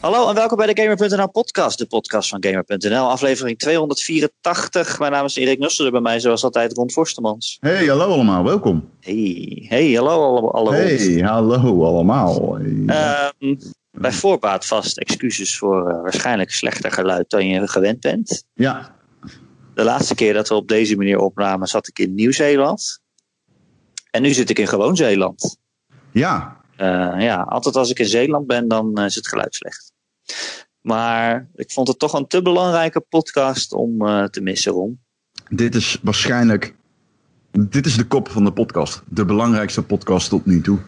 Hallo en welkom bij de Gamer.nl podcast, de podcast van Gamer.nl, aflevering 284. Mijn naam is Erik Nusselder, bij mij zoals altijd Ron Forstemans. Hey, hallo allemaal, welkom. Hey, hey, hallo alle, alle Hey, hallo allemaal. Hey. Ehm, bij voorbaat vast excuses voor uh, waarschijnlijk slechter geluid dan je gewend bent. ja, De laatste keer dat we op deze manier opnamen zat ik in Nieuw-Zeeland. En nu zit ik in gewoon Zeeland. ja, Eh, ja, altijd als ik in Zeeland ben, dan eh, is het geluid slecht. Maar ik vond het toch een te belangrijke podcast om eh, te missen, Ron. dit is waarschijnlijk... Dit is de kop van de podcast. De belangrijkste podcast tot nu toe.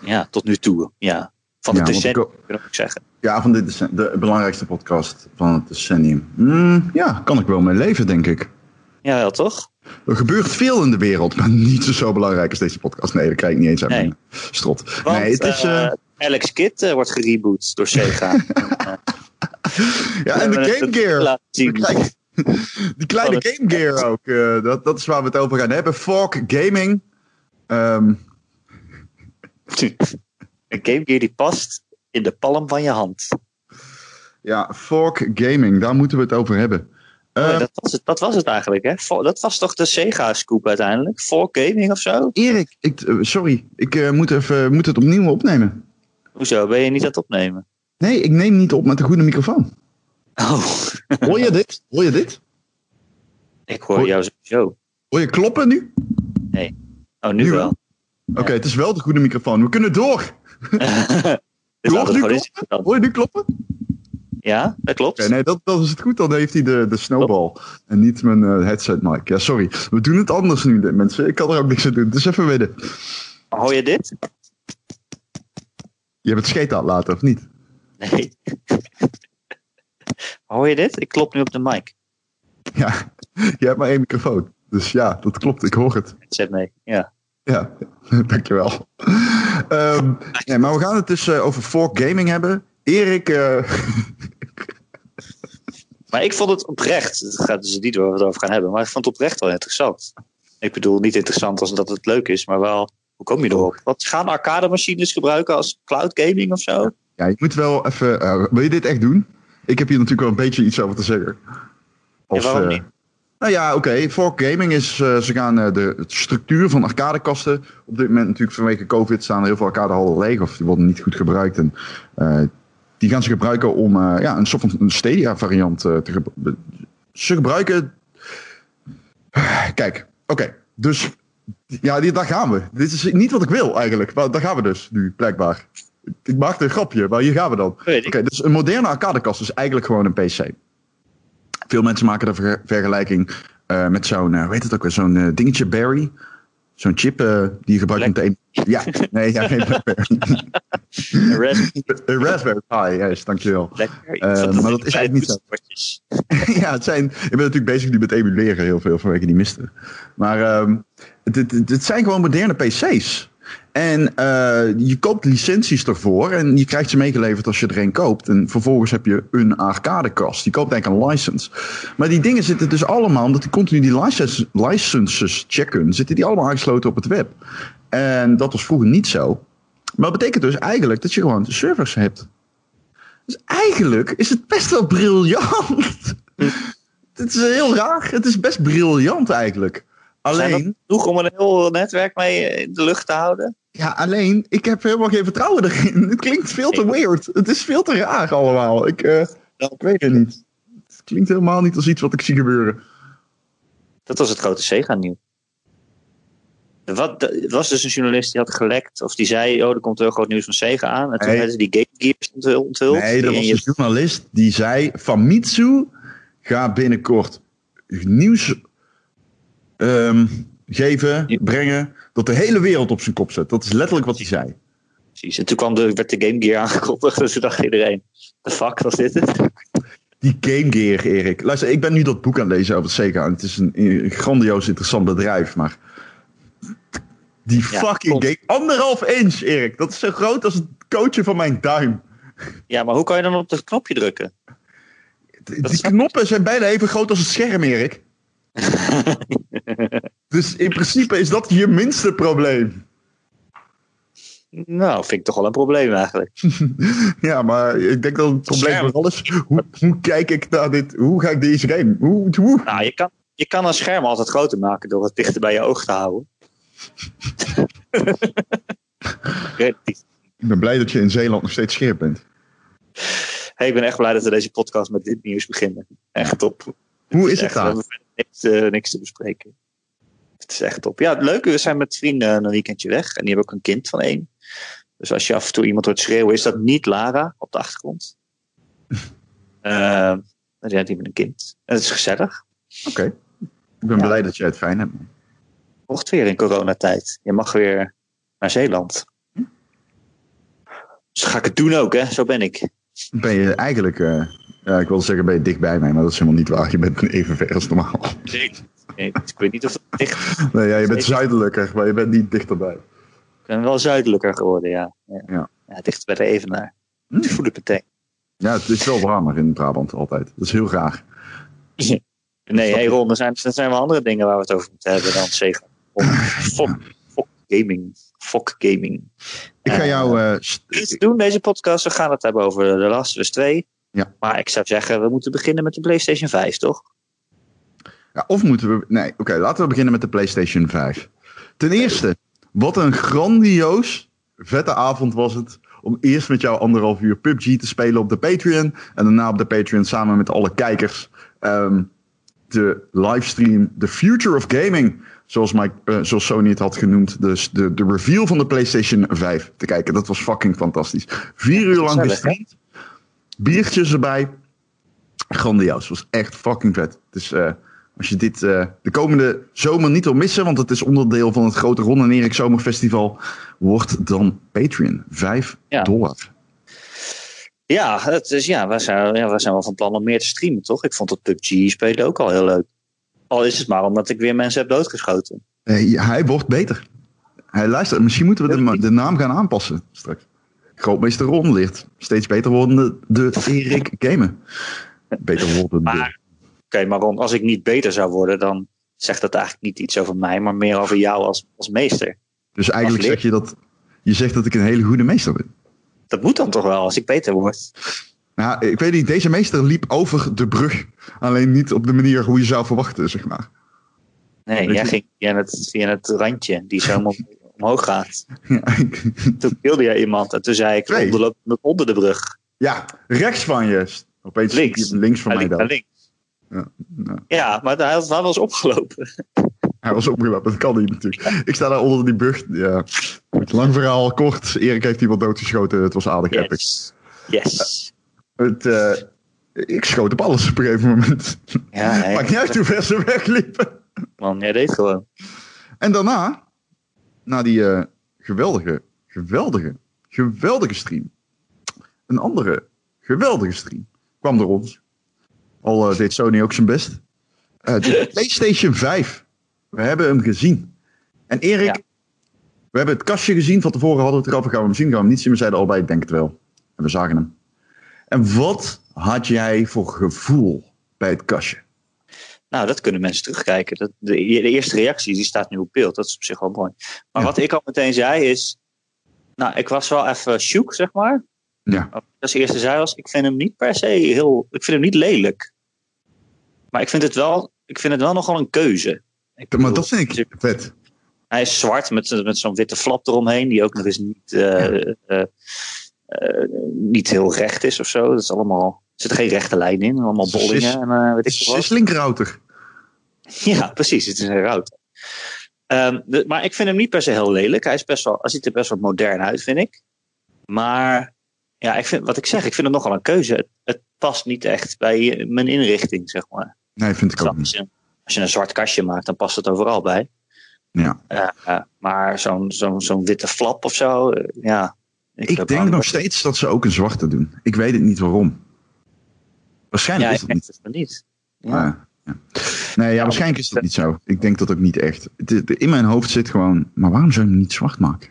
Ja, tot nu toe. Ja. Van Ja, het want decennium, kan ik zeggen. Ja, van dit decen- de belangrijkste podcast van het decennium. Hmm, ja, kan ik wel mee leven, denk ik. Ja, wel toch? Er gebeurt veel in de wereld, maar niet zo belangrijk als deze podcast. Nee, dat krijg ik niet eens uit Nee. mijn strot. Want nee, het is... eh, eh, Alex Kidd eh, wordt gereboot door Sega. Ja, en de Game Gear. Die kleine, Game Gear ook. dat, dat is waar we het over gaan hebben. Fork Gaming. Ehm, Een Game Gear die past in de palm van je hand. ja, Fork Gaming, daar moeten we het over hebben. Eh, dat, was het, dat was het eigenlijk, hè? Dat was toch de Sega-scoop uiteindelijk? Fork Gaming of zo? Erik, ik, eh, sorry, ik eh, moet, even, moet het opnieuw opnemen. Hoezo? Ben je niet aan het opnemen? Nee, ik neem niet op met de goede microfoon. Oh, Hoor je dit? Hoor je dit? ik hoor Hoor- jou sowieso. Hoor je kloppen nu? Oh, nu Nu wel. Oké, het is wel de goede microfoon. We kunnen door. Dit Hoor nu kloppen? Hoor je nu kloppen? Ja, dat klopt. Nee, dat, dat is het goed. Dan heeft hij de, de snowball en niet mijn eh, headset mic. Ja, sorry. We doen het anders nu, mensen. Ik kan er ook niks aan doen. Dus even winnen. Hoor je dit? Je hebt het scheet aan laten, of niet? Nee. Hoor je dit? Ik klop nu op de mic. Ja, je hebt maar één microfoon. Dus ja, dat klopt. Ik hoor het. Zet mee. Ja. Ja, dankjewel. Ehm nee, maar we gaan het dus eh, over Fork Gaming hebben. Erik, eh, Maar ik vond het oprecht. Het gaat dus niet waar we het over gaan hebben. Maar ik vond het oprecht wel interessant. Ik bedoel, niet interessant als dat het leuk is, maar wel. Hoe kom je erop? Wat gaan arcade machines gebruiken als cloud gaming of zo? ja, je moet wel even... eh, wil je dit echt doen? Ik heb hier natuurlijk wel een beetje iets over te zeggen. Als, Ja, waarom eh, niet? Nou ja, oké. Fork Gaming is... eh, ze gaan de structuur van arcadekasten... Op dit moment natuurlijk vanwege COVID staan er heel veel arcadehallen leeg. Of die worden niet goed gebruikt. En die gaan ze gebruiken om eh, ja, een soort van een Stadia variant eh, te gebruiken. Ze gebruiken... Kijk, oké. Dus ja, die, daar gaan we. Dit is niet wat ik wil eigenlijk. Maar daar gaan we dus nu, blijkbaar. Ik maakte een grapje, maar hier gaan we dan. Oké, Weet dus een moderne arcadekast is eigenlijk gewoon een PC. Veel mensen maken de ver- vergelijking eh, met zo'n, heet het ook weer, zo'n dingetje Barry. Zo'n chip eh, die je gebruikt om te... Ja, nee, ja, geen Blackberry. Een Raspberry Raspberry Pi, juist, dankjewel. Blackberry. Eh, Van maar dat is eigenlijk niet zo. ja, het zijn, ik ben natuurlijk bezig nu met emuleren heel veel vanwege die misten. Maar ehm, het, het, het zijn gewoon moderne PC's. En eh, je koopt licenties ervoor en je krijgt ze meegeleverd als je er een koopt. En vervolgens heb je een arcadekast. Je koopt eigenlijk een license. Maar die dingen zitten dus allemaal, omdat die continu die licenses, checken, zitten die allemaal aangesloten op het web. En dat was vroeger niet zo. Maar dat betekent dus eigenlijk dat je gewoon servers hebt. Dus eigenlijk is het best wel briljant. Het is heel raar. Het is best briljant eigenlijk. Alleen, genoeg om een heel netwerk mee in de lucht te houden? ja, alleen, ik heb helemaal geen vertrouwen erin. Het klinkt veel te weird. Het is veel te raar allemaal. Ik, eh, ik weet het niet. Het klinkt helemaal niet als iets wat ik zie gebeuren. Dat was het grote Sega-nieuw. Er wa- Er was dus een journalist die had gelekt, of die zei: Oh, er komt heel groot nieuws van Sega aan. En toen Nee. hebben ze die Game Gears onthul- onthuld. Nee, dat was een journalist die zei: Famitsu gaat binnenkort nieuws ehm, geven, Ja. brengen, dat de hele wereld op zijn kop zet. Dat is letterlijk wat hij zei. Precies. En toen kwam de, werd de Game Gear aangekondigd. Dus toen dacht iedereen: The fuck was dit het? Die Game Gear, Erik. Luister, ik ben nu dat boek aan het lezen over Sega. En het is een, een grandioos interessant bedrijf, maar... Die fucking game... Anderhalf inch, Erik. Dat is zo groot als het coachje van mijn duim. Ja, maar hoe kan je dan op dat knopje drukken? Die die knoppen zijn bijna even groot als het scherm, Erik. Dus in principe is dat je minste probleem. Nou, vind ik toch wel een probleem eigenlijk. ja, maar ik denk dat het probleem vooral is, hoe, hoe kijk ik naar dit, hoe ga ik deze game, hoe, hoe? Nou, je kan, je kan een scherm altijd groter maken door het dichter bij je oog te houden. Ik ben blij dat je in Zeeland nog steeds scherp bent. Hey, ik ben echt blij dat we deze podcast met dit nieuws beginnen. Echt top. Hoe is het daar? Niks, eh, niks te bespreken. Het is echt top. Ja, het leuke, we zijn met vrienden een weekendje weg. En die hebben ook een kind van één. Dus als je af en toe iemand hoort schreeuwen, is dat niet Lara op de achtergrond. Eh ja, die met een kind. En het is gezellig. Oké. Ik ben Ja. blij dat jij het fijn hebt. Mocht weer in coronatijd. Je mag weer naar Zeeland. Dus ga ik het doen ook, hè? Zo ben ik. Ben je eigenlijk, eh, ja, ik wil zeggen ben je dicht bij mij, maar dat is helemaal niet waar. Je bent even ver als normaal. Nee, nee, ik weet niet of het dicht Nee, ja, je bent zuidelijker, maar je bent niet dichterbij. Ik ben wel zuidelijker geworden, ja. Ja, Ja. ja dichter bij de Evenaar. Hm. Dat voel ik meteen. Ja, het is wel warmer in Brabant altijd. Dat is heel raar. Nee, hey Ron, er zijn, er zijn wel andere dingen waar we het over moeten hebben dan Sega. Om Fok, Fok Gaming. Fok Gaming. Ik ga Eh, jou... eh, st- Iets doen deze podcast. We gaan het hebben over The Last of Us 2. Ja. Maar ik zou zeggen, we moeten beginnen met de PlayStation 5, toch? Ja, of moeten we. Nee, oké, laten we beginnen met de PlayStation 5. Ten eerste, wat een grandioos, vette avond was het. Om eerst met jou anderhalf uur PUBG te spelen op de Patreon. En daarna op de Patreon samen met alle kijkers. ehm, de livestream The Future of Gaming. Zoals, Mike, eh, zoals Sony het had genoemd. Dus de, de reveal van de PlayStation 5 te kijken. Dat was fucking fantastisch. Vier uur lang gestreamd. Biertjes erbij. Grandioos. was echt fucking vet. Dus als je dit eh, de komende zomer niet wil missen, want het is onderdeel van het grote Ron en Erik Zomerfestival, wordt dan Patreon. 5 Ja. dollar. Ja, het is, ja, wij, zijn, ja, wij zijn wel van plan om meer te streamen, toch? Ik vond het PUBG spelen ook al heel leuk. Al is het maar omdat ik weer mensen heb doodgeschoten. Eh, hij wordt beter. Hij luistert. Misschien moeten we de naam gaan aanpassen straks. Grootmeester Ron ligt. Steeds beter wordende de Erik Gamen. Beter wordende. Maar, oké, maar Ron, als ik niet beter zou worden, dan zegt dat eigenlijk niet iets over mij, maar meer over jou als, als meester. dus eigenlijk zeg je dat. Je zegt dat ik een hele goede meester ben. Dat moet dan toch wel, als ik beter word. Nou, ik weet niet, deze meester liep over de brug. Alleen niet op de manier hoe je zou verwachten, zeg maar. Nee, Weet jij je- ging via het, via het randje die zo omhoog gaat. Ja, ik- Toen kilde jij iemand en toen zei ik, onder, onder de brug. ja, rechts van je. Opeens Links. links van mij dan. links. Ja, nou, Ja, maar hij hij was opgelopen. hij was opgelopen, dat kan niet natuurlijk. Ik sta daar onder die brug. Ja, goed, lang verhaal, kort. Erik heeft iemand doodgeschoten. Het was aardig epic. Yes. Yes. Het, eh, ik schoot op alles op een gegeven moment. Ja, nee, Maakt niet uit hoe ver ze wegliepen. man, jij deed gewoon. En daarna, na die eh, geweldige, geweldige, geweldige stream. Een andere geweldige stream kwam er ons. Al eh, deed Sony ook zijn best. Eh, de PlayStation 5. We hebben hem gezien. En Erik, Ja. we hebben het kastje gezien. Van tevoren hadden we het erover. Gaan we hem zien? Gaan we hem niet zien? We zeiden allebei, ik denk het wel. En we zagen hem. En wat had jij voor gevoel bij het kastje? Nou, dat kunnen mensen terugkijken. Dat, de, de eerste reactie die staat nu op beeld. Dat is op zich wel mooi. Maar Ja. wat ik al meteen zei is... Nou, ik was wel even shook, zeg maar. Ja. Als eerste zei was, ik vind hem niet per se heel... Ik vind hem niet lelijk. Maar ik vind het wel, ik vind het wel nogal een keuze. Ik Maar bedoel, dat vind ik vet. Hij is zwart met, met zo'n witte flap eromheen, die ook nog eens niet, eh, eh, eh, niet heel recht is of zo. Dat is allemaal, zit geen rechte lijn in, allemaal bollingen en eh, weet ik Het veel wat. is linkerouter. Ja, precies, het is een route. Ehm, de- maar ik vind hem niet per se heel lelijk. Hij, is best wel, hij ziet er best wel modern uit, vind ik. Maar ja, ik vind, wat ik zeg, ik vind hem nogal een keuze. Het, het past niet echt bij mijn inrichting, zeg maar. Nee, vind ik ook niet. als je een zwart kastje maakt, dan past het overal bij. Ja. Eh, eh, maar zo'n zo'n zo'n witte flap of zo, ja. Ik denk nog steeds dat ze ook een zwarte doen. Ik weet het niet waarom. Waarschijnlijk Ja, is denk niet. het maar niet. Ja. Ja. Nee, ja, waarschijnlijk is dat niet zo. Ik denk dat ook niet echt. In mijn hoofd zit gewoon, maar waarom zou je hem niet zwart maken?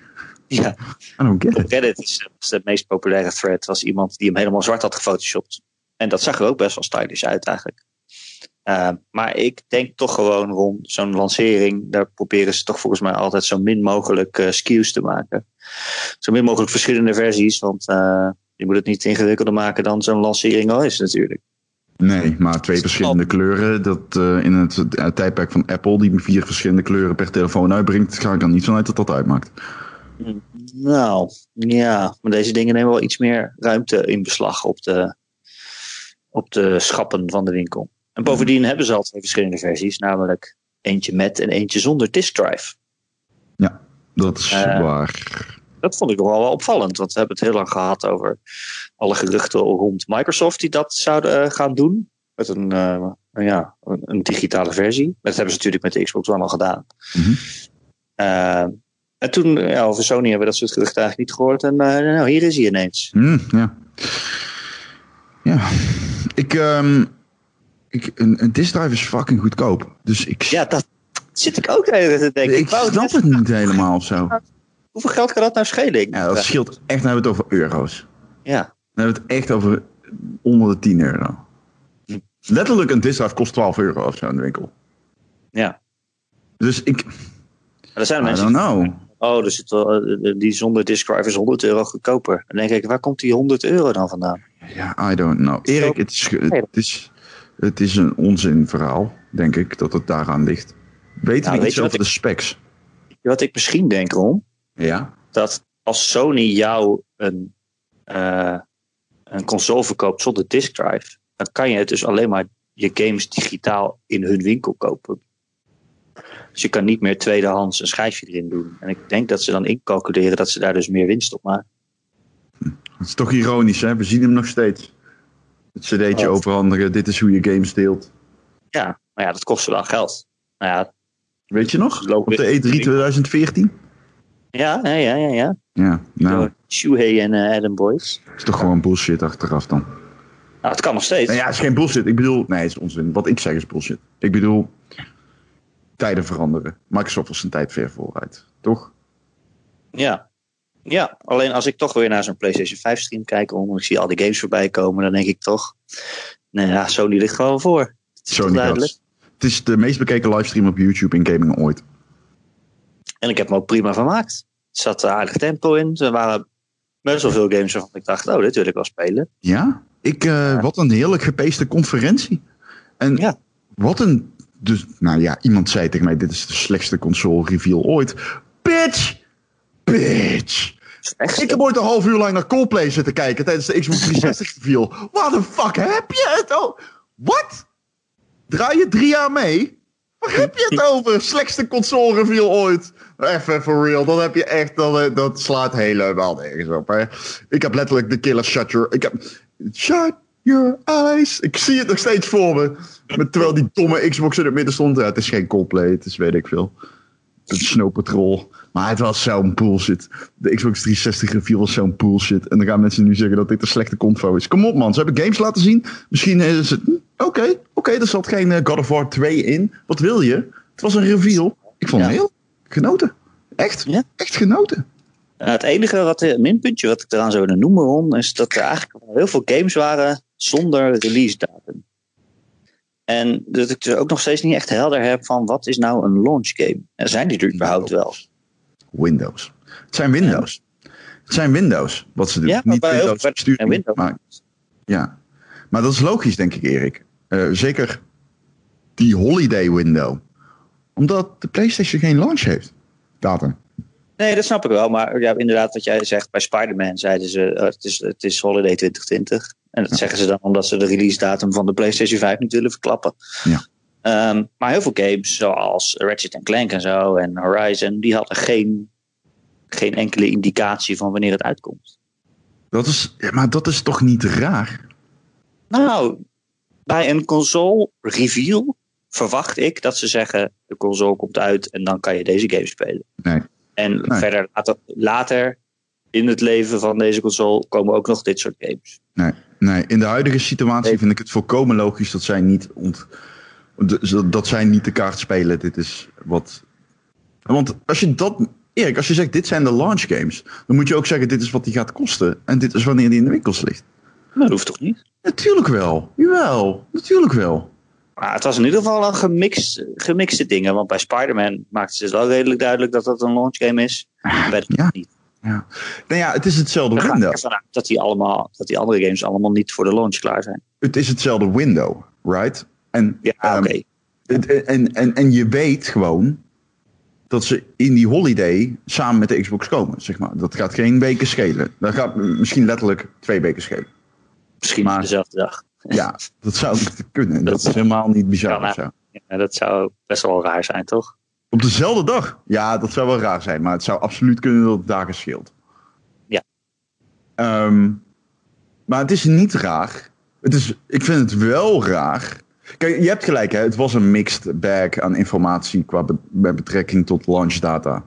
ja. I don't get it. Reddit is, was de meest populaire thread. was iemand die hem helemaal zwart had gefotoshopt. En dat zag er ook best wel stylish uit eigenlijk. Uh, maar ik denk toch gewoon rond zo'n lancering, daar proberen ze toch volgens mij altijd zo min mogelijk uh, SKU's te maken. Zo min mogelijk verschillende versies, want uh, je moet het niet ingewikkelder maken dan zo'n lancering al is natuurlijk. Nee, maar twee verschillende kleuren. Dat uh, in het, het, tijdperk van Apple, die vier verschillende kleuren per telefoon uitbrengt, ga ik dan niet vanuit dat dat uitmaakt. Nou, ja, maar deze dingen nemen wel iets meer ruimte in beslag op de, op de schappen van de winkel. En bovendien hebben ze al twee verschillende versies, namelijk eentje met en eentje zonder disk drive. Ja, dat is uh, waar. Dat vond ik nog wel opvallend, want we hebben het heel lang gehad over alle geruchten rond Microsoft die dat zouden uh, gaan doen. Met een, uh, ja, een, digitale versie. Dat hebben ze natuurlijk met de Xbox One al gedaan. Mm -hmm. en toen, ja, over Sony hebben we dat soort geruchten eigenlijk niet gehoord. En nou, hier is hij ineens. Mm, ja. Ja. Ik, um, ik, een, een disk drive is fucking goedkoop. Dus ik... Ja, dat zit ik ook even te denken. Ik, ik snap het niet helemaal of zo. Hoeveel geld kan dat nou schelen? Ja, dat scheelt echt, dan hebben we het over euro's. Ja. Dan hebben we het echt over onder de 10 euro. Hm. Letterlijk een drive kost 12 euro of zo in de winkel. Ja. Dus ik... Maar er zijn I mensen don't know. Oh, dus het, die zonder disk drive is 100 euro goedkoper. Dan denk ik, waar komt die 100 euro dan vandaan? Ja, I don't know. Erik, het is, het is, het is een onzin verhaal, denk ik, dat het daaraan ligt. Weten Nou, we weet iets je wat over de specs? Wat ik misschien denk, Ron, Ja. dat als Sony jou een, eh, een console verkoopt zonder disk drive, dan kan je het dus alleen maar je games digitaal in hun winkel kopen. Dus je kan niet meer tweedehands een schijfje erin doen. En ik denk dat ze dan incalculeren dat ze daar dus meer winst op maken. Het is toch ironisch, hè? We zien hem nog steeds. Het cd'tje Wat? overhandigen, dit is hoe je games deelt. Ja, maar ja, dat kost wel geld. Nou ja, Weet je nog? Op de E3 in- 2014? Ja, ja, ja, ja. ja. Nou, Door Shuhei en eh, Adam Boys. het is toch gewoon bullshit achteraf dan. Nou, het kan nog steeds. Nou ja, het is geen bullshit. Ik bedoel, nee, het is onzin. Wat ik zeg is bullshit. Ik bedoel, tijden veranderen. Microsoft was zijn tijd ver vooruit. Toch? Ja. Ja, alleen als ik toch weer naar zo'n PlayStation 5 stream kijk, om ik zie al die games voorbij komen, dan denk ik toch, nou ja, Sony ligt gewoon voor. Het is Sony duidelijk. Het is de meest bekeken livestream op YouTube in gaming ooit. En ik heb me ook prima vermaakt. Er zat een aardig tempo in. Er waren best wel veel games waarvan ik dacht, oh, dit wil ik wel spelen. Ja? Ik, eh, Wat een heerlijk gepeeste conferentie. En Ja. wat een... Dus, nou ja, iemand zei tegen mij, dit is de slechtste console reveal ooit. Bitch! Bitch! Echt? Ik heb ooit een half uur lang naar Coldplay zitten kijken tijdens de Xbox 360 reveal. What the fuck heb je het over? Wat? Draai je drie jaar mee? Waar heb je het over? Slechtste console reveal ooit. Even for real. Dan heb je echt, dan, eh, dat slaat helemaal nergens op. Ik heb letterlijk de killer shut your... Ik heb, shut your eyes. Ik zie het nog steeds voor me. Terwijl die domme Xbox in het midden stond. Het is geen Coldplay. Het is weet ik veel. Het Snow Patrol. Maar het was zo'n bullshit. De Xbox 360 review was zo'n bullshit. En dan gaan mensen nu zeggen dat dit een slechte convo is. Kom op man, ze hebben games laten zien. Misschien is het... hm, Oké, oké, er zat geen eh, God of War 2 in. Wat wil je? Het was een reveal. Ik vond Ja. het heel genoten. Echt, Ja. echt genoten. Nou, het enige wat, een minpuntje wat ik eraan zou willen noemen, Ron, is dat er eigenlijk heel veel games waren zonder release datum. En dat ik dus ook nog steeds niet echt helder heb van wat is nou een launch game? En zijn die er überhaupt wel? Windows. Het zijn Windows. Het zijn Windows wat ze doen. Ja, maar Niet Windows en Windows. Maar, ja. maar dat is logisch, denk ik, Erik. Eh, zeker die holiday window. Omdat de PlayStation geen launch heeft. Datum. Nee, dat snap ik wel. Maar ja, inderdaad, wat jij zegt, bij Spider-Man zeiden ze eh, het, is, het is Holiday 2020. En dat zeggen ze dan omdat ze de release datum van de PlayStation 5 niet willen verklappen. Ja. Ehm, maar heel veel games, zoals Ratchet Clank en zo en Horizon, die hadden geen, geen enkele indicatie van wanneer het uitkomt. Dat is, ja, maar dat is toch niet raar? Nou, bij een console reveal verwacht ik dat ze zeggen: de console komt uit en dan kan je deze game spelen. Nee. En Nee. verder later, later in het leven van deze console komen ook nog dit soort games. Nee, nee, in de huidige situatie Nee. vind ik het volkomen logisch dat zij niet, ont, de- dat zij niet de kaart spelen. Dit is wat. Want als je dat. Erik, als je zegt dit zijn de launch games, dan moet je ook zeggen dit is wat die gaat kosten. En dit is wanneer die in de winkels ligt. Dat hoeft toch niet? Natuurlijk wel. Jawel, natuurlijk wel. Maar het was in ieder geval een gemix, gemixte dingen. Want bij Spider-Man maakten ze het wel redelijk duidelijk dat dat een launch game is. En bij Ja. niet. Ja. Nou ja, het is hetzelfde window. dat die, allemaal, dat die andere games allemaal niet voor de launch klaar zijn. Het is hetzelfde window, right? En, Ja, ehm, oké. en, en, en je weet gewoon dat ze in die holiday samen met de Xbox komen, zeg maar. Dat gaat geen weken schelen. Dat gaat misschien letterlijk twee weken schelen. Misschien maar- dezelfde dag. Ja, dat zou kunnen. Dat is helemaal niet bizar zo. Ja, dat zou best wel raar zijn, toch? Op dezelfde dag? Ja, dat zou wel raar zijn. Maar het zou absoluut kunnen dat het dagen scheelt. Ja. Ehm, maar het is niet raar. Het is, ik vind het wel raar. Kijk, je hebt gelijk, hè? het was een mixed bag aan informatie qua be- met betrekking tot launch data.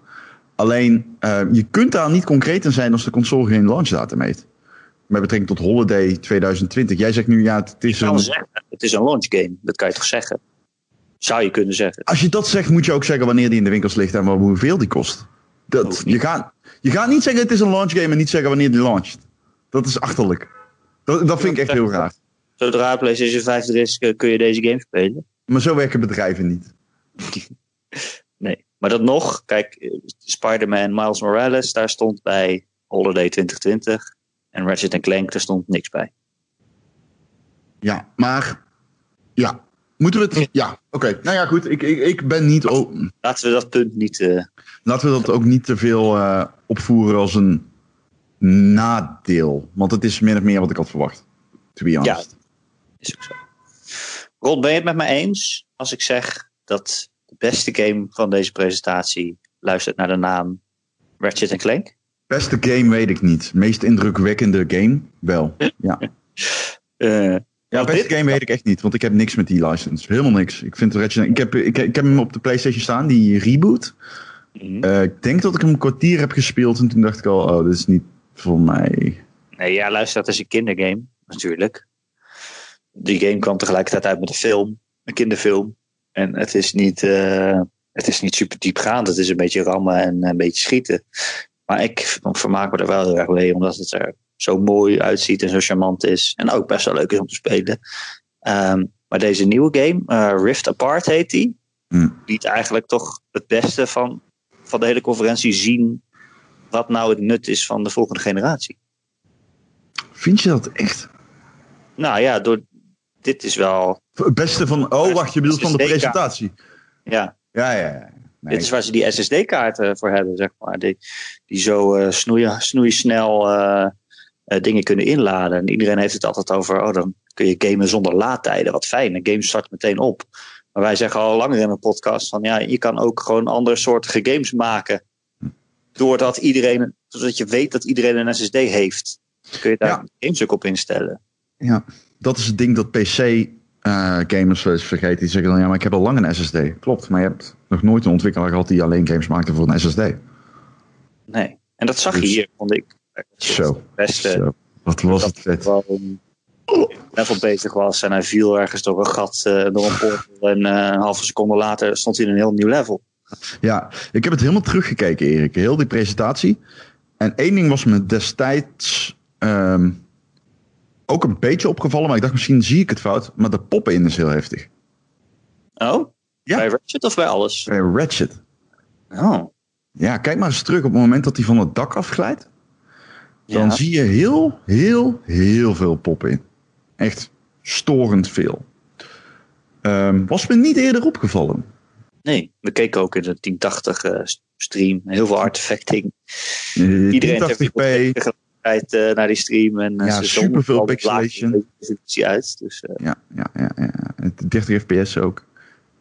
Alleen, eh, je kunt daar niet concreet in zijn als de console geen launch data meet. Met betrekking tot Holiday 2020. Jij zegt nu, ja, het is een... zeggen, het is een launch game. Dat kan je toch zeggen? Zou je kunnen zeggen. Als je dat zegt, moet je ook zeggen wanneer die in de winkels ligt en hoeveel die kost. Dat, niet. je, gaat, je gaat niet zeggen het is een launch game en niet zeggen wanneer die launcht. Dat is achterlijk. Dat, dat vind ik echt heel raar. Zodra PlayStation 5 er is, eh, kun je deze game spelen. Maar zo werken bedrijven niet. Nee. Maar dat nog, kijk, eh, Spider-Man Miles Morales, daar stond bij Holiday 2020. En Ratchet Clank, daar stond niks bij. Ja, maar... Ja. Moeten we het... Ja, oké. Nou ja, goed. Ik, ik, ik ben niet... o- Laten we dat punt niet. eh, Laten we dat ook niet te veel eh, opvoeren als een nadeel. Want het is min of meer wat ik had verwacht. To be honest. is ook zo. Rod, ben je het met me eens als ik zeg dat de beste game van deze presentatie luistert naar de naam Ratchet Clank? Beste game weet ik niet. Meest indrukwekkende game? Wel. Ja. Eh, Ja, beste dit- game weet ik echt niet, want ik heb niks met die license. Helemaal niks. Ik vind Ratchet, ik heb, ik, ik heb hem op de PlayStation staan, die reboot. mhm. Eh, ik denk dat ik hem een kwartier heb gespeeld en toen dacht ik al, oh, dit is niet voor mij. Nee, ja, luister, dat is een kindergame, natuurlijk. Die game kwam tegelijkertijd uit met een film, een kinderfilm. En het is niet, eh, het is niet super diepgaand. Het is een beetje rammen en een beetje schieten. Maar ik vermaak me er wel heel erg mee, omdat het er zo mooi uitziet en zo charmant is. En ook best wel leuk is om te spelen. Ehm, maar deze nieuwe game, eh, Rift Apart heet die. Hmm. Liet eigenlijk toch het beste van, van de hele conferentie zien. Wat nou het nut is van de volgende generatie. Vind je dat echt? Nou ja, door, dit is wel. Het beste van, oh wacht, je bedoelt van de presentatie. Ja, Ja, ja, ja. Nee. dit is waar ze die SSD-kaarten voor hebben, zeg maar. Die, die zo eh snoeien, snoeisnel eh, eh, dingen kunnen inladen. En iedereen heeft het altijd over, oh, dan kun je gamen zonder laadtijden. Wat fijn, een game start meteen op. Maar wij zeggen al langer in een podcast van, ja, je kan ook gewoon andere soorten games maken. Doordat iedereen, zodat je weet dat iedereen een SSD heeft. Dan kun je daar Ja. games ook op instellen. Ja, dat is het ding dat PC-gamers wel eens vergeten. Die zeggen dan, ja, maar ik heb al lang een SSD. Klopt, maar je hebt nog nooit een ontwikkelaar gehad die alleen games maakte voor een SSD. Nee. En dat zag je Dus- hier, vond ik. Zo. Het beste. Zo. Wat was het vet. een level bezig was en hij viel ergens door een gat, eh, door een portal. En eh, een halve seconde later stond hij in een heel nieuw level. Ja, ik heb het helemaal teruggekeken, Erik. Heel die presentatie. En één ding was me destijds ehm, ook een beetje opgevallen. Maar ik dacht, misschien zie ik het fout. Maar de poppen in is heel heftig. Oh? Ja. Bij Ratchet of bij alles? Bij Ratchet. Oh. Ja, kijk maar eens terug op het moment dat hij van het dak afglijdt. Dan Ja. zie je heel, heel, heel veel poppen in. Echt storend veel. Ehm, was me niet eerder opgevallen. Nee, we keken ook in de 1080 eh, stream. Heel veel artefacting. Eh, Iedereen heeft 1080p. tegelijkertijd eh, naar die stream. En, Ja, vooral de pixelation. uit. Dus, Ja, ja, ja, ja. Het 30 fps ook.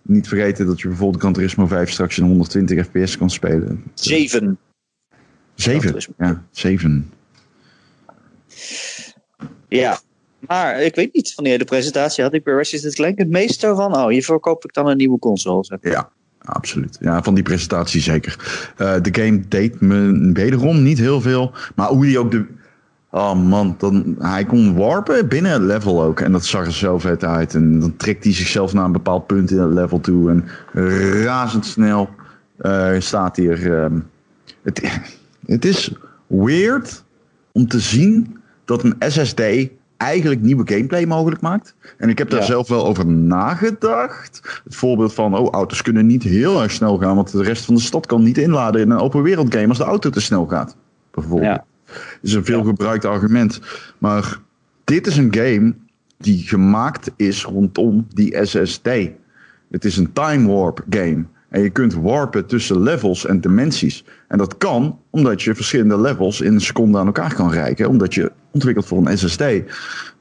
Niet vergeten dat je bijvoorbeeld Gran Turismo 5 straks in 120 fps kan spelen. zeven. 7. Turismo. Ja, 7. Ja. Maar ik weet niet, van die hele presentatie had ik bij Ratchet Clank het meest van. Oh, hier verkoop ik dan een nieuwe console. Ja, absoluut. Ja, van die presentatie zeker. Eh, de game deed me wederom niet heel veel. Maar hoe die ook de... Oh man, dan, hij kon warpen binnen het level ook. En dat zag er zo vet uit. En dan trekt hij zichzelf naar een bepaald punt in het level toe. En razendsnel eh staat hier... ehm, het, het is weird om te zien dat een SSD eigenlijk nieuwe gameplay mogelijk maakt. En ik heb daar Ja. zelf wel over nagedacht. Het voorbeeld van, oh, auto's kunnen niet heel erg snel gaan, want de rest van de stad kan niet inladen in een open wereld game als de auto te snel gaat. Bijvoorbeeld. Ja. is een veel gebruikt argument. Maar dit is een game die gemaakt is rondom die SSD. Het is een time warp game. En je kunt warpen tussen levels en dimensies. En dat kan omdat je verschillende levels in een seconde aan elkaar kan reiken. Omdat je ontwikkelt voor een SSD. En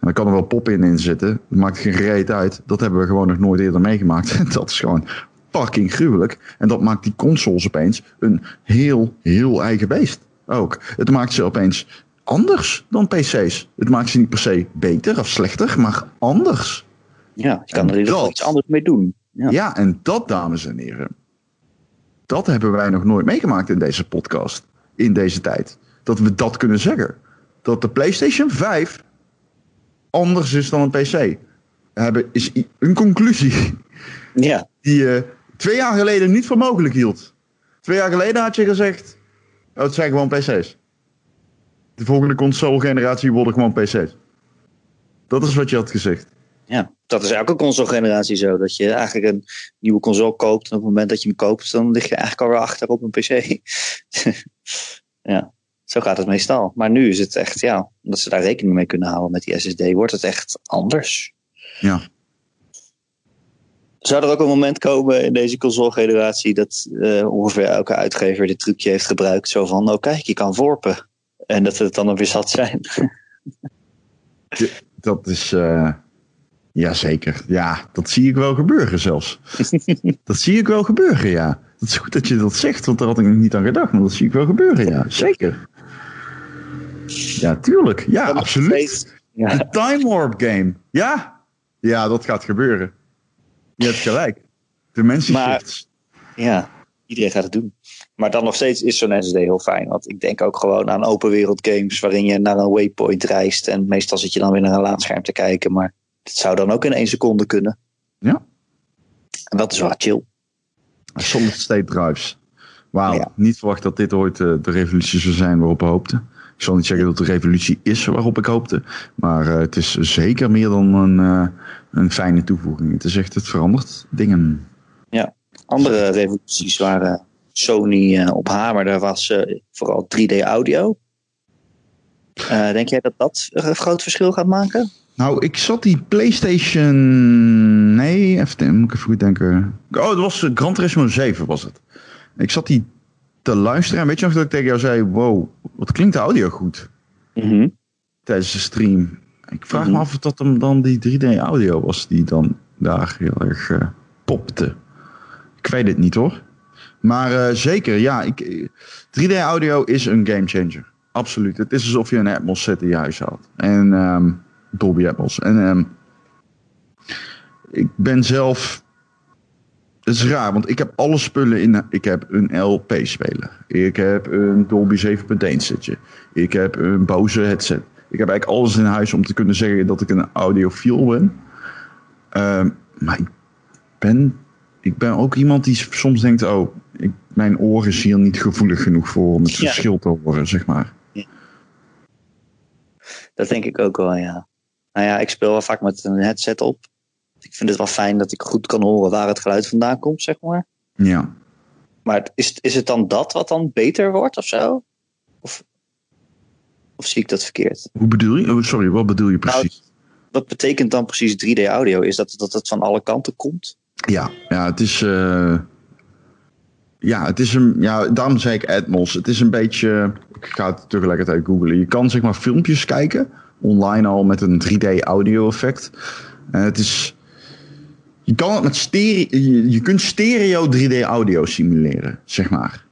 dan kan er wel pop in in zitten. Dat maakt geen reet uit. Dat hebben we gewoon nog nooit eerder meegemaakt. En dat is gewoon fucking gruwelijk. En dat maakt die consoles opeens een heel, heel eigen beest. Ook. Het maakt ze opeens anders dan PC's. Het maakt ze niet per se beter of slechter, maar anders. Ja, je kan En er dat- iets anders mee doen. Ja. Ja. en dat, dames en heren, dat hebben wij nog nooit meegemaakt in deze podcast. In deze tijd. Dat we dat kunnen zeggen. Dat de PlayStation 5 anders is dan een PC. Hebben, is een conclusie ja. die je twee jaar geleden niet voor mogelijk hield. Twee jaar geleden had je gezegd: oh, het zijn gewoon PC's. De volgende console-generatie worden gewoon PC's. Dat is wat je had gezegd. Ja, dat is elke console-generatie zo. Dat je eigenlijk een nieuwe console koopt. En op het moment dat je hem koopt, dan lig je eigenlijk alweer achter op een PC. ja, zo gaat het meestal. Maar nu is het echt, ja, omdat ze daar rekening mee kunnen houden met die SSD, wordt het echt anders. Ja. Zou er ook een moment komen in deze console-generatie dat eh, ongeveer elke uitgever dit trucje heeft gebruikt? Zo van, oh kijk, je kan worpen. En dat we het dan weer zat zijn. Dat is. eh ja, zeker. Ja, dat zie ik wel gebeuren zelfs. dat zie ik wel gebeuren, ja. Het is goed dat je dat zegt, want daar had ik nog niet aan gedacht. Maar dat zie ik wel gebeuren, ja. Zeker. Ja, tuurlijk. Ja, absoluut. Ja. Een time warp game. Ja. Ja, dat gaat gebeuren. Je hebt gelijk. Maar- shifts. Ja, iedereen gaat het doen. Maar dan nog steeds is zo'n SSD heel fijn. Want ik denk ook gewoon aan open wereld games waarin je naar een waypoint reist. En meestal zit je dan weer naar een laadscherm te kijken. Maar het zou dan ook in één seconde kunnen. Ja. En dat is wel chill. Solid state drives. Wauw, Ja. niet verwacht dat dit ooit eh, de revolutie zou zijn waarop we hoopten. Ik zal niet zeggen dat het de revolutie is waarop ik hoopte. Maar eh, het is zeker meer dan een, eh, een fijne toevoeging. Het is echt, het verandert dingen. Andere revoluties waren Sony eh, op hamerde was eh, vooral 3D audio. Eh, denk jij dat dat een groot verschil gaat maken? Nou, ik zat die PlayStation. Nee, even, moet ik even goed denken. Oh, het was Gran Turismo 7 was het. Ik zat die te luisteren en weet je nog dat ik tegen jou zei: Wow, wat klinkt de audio goed Mhm. tijdens de stream. Ik vraag me Mhm. af of dat hem dan die 3D audio was die dan daar heel erg eh, popte. Ik weet het niet hoor. Maar eh, zeker, ja. Ik, eh, 3D audio is een game changer. Absoluut. Het is alsof je een Atmos set in je huis had. En ehm, Dolby Atmos. En ehm, ik ben zelf... Het is raar, want ik heb alle spullen in... Ik heb een LP-speler. Ik heb een Dolby 7.1 setje. Ik heb een Bose headset. Ik heb eigenlijk alles in huis om te kunnen zeggen dat ik een audiofiel ben. Ehm, maar ik ben, ik ben ook iemand die soms denkt... Oh, ik, mijn oren is hier niet gevoelig genoeg voor om het Ja. verschil te horen, zeg maar. Dat denk ik ook wel, ja. Nou ja, ik speel wel vaak met een headset op. Ik vind het wel fijn dat ik goed kan horen waar het geluid vandaan komt, zeg maar. Ja. Maar is, is het dan dat wat dan beter wordt of zo? Of, of zie ik dat verkeerd? Hoe bedoel je? Oh, sorry, wat bedoel je Nou, precies? Wat betekent dan precies 3D audio? Is dat dat het van alle kanten komt? Ja, ja, het is. eh, ja, het is een. Ja, daarom zei ik Atmos. Het is een beetje. Ik ga het tegelijkertijd googlen. Je kan zeg maar filmpjes kijken. Online al met een 3D audio effect. En het is. Je kan het met stereo. Je, je kunt stereo 3D audio simuleren, zeg maar.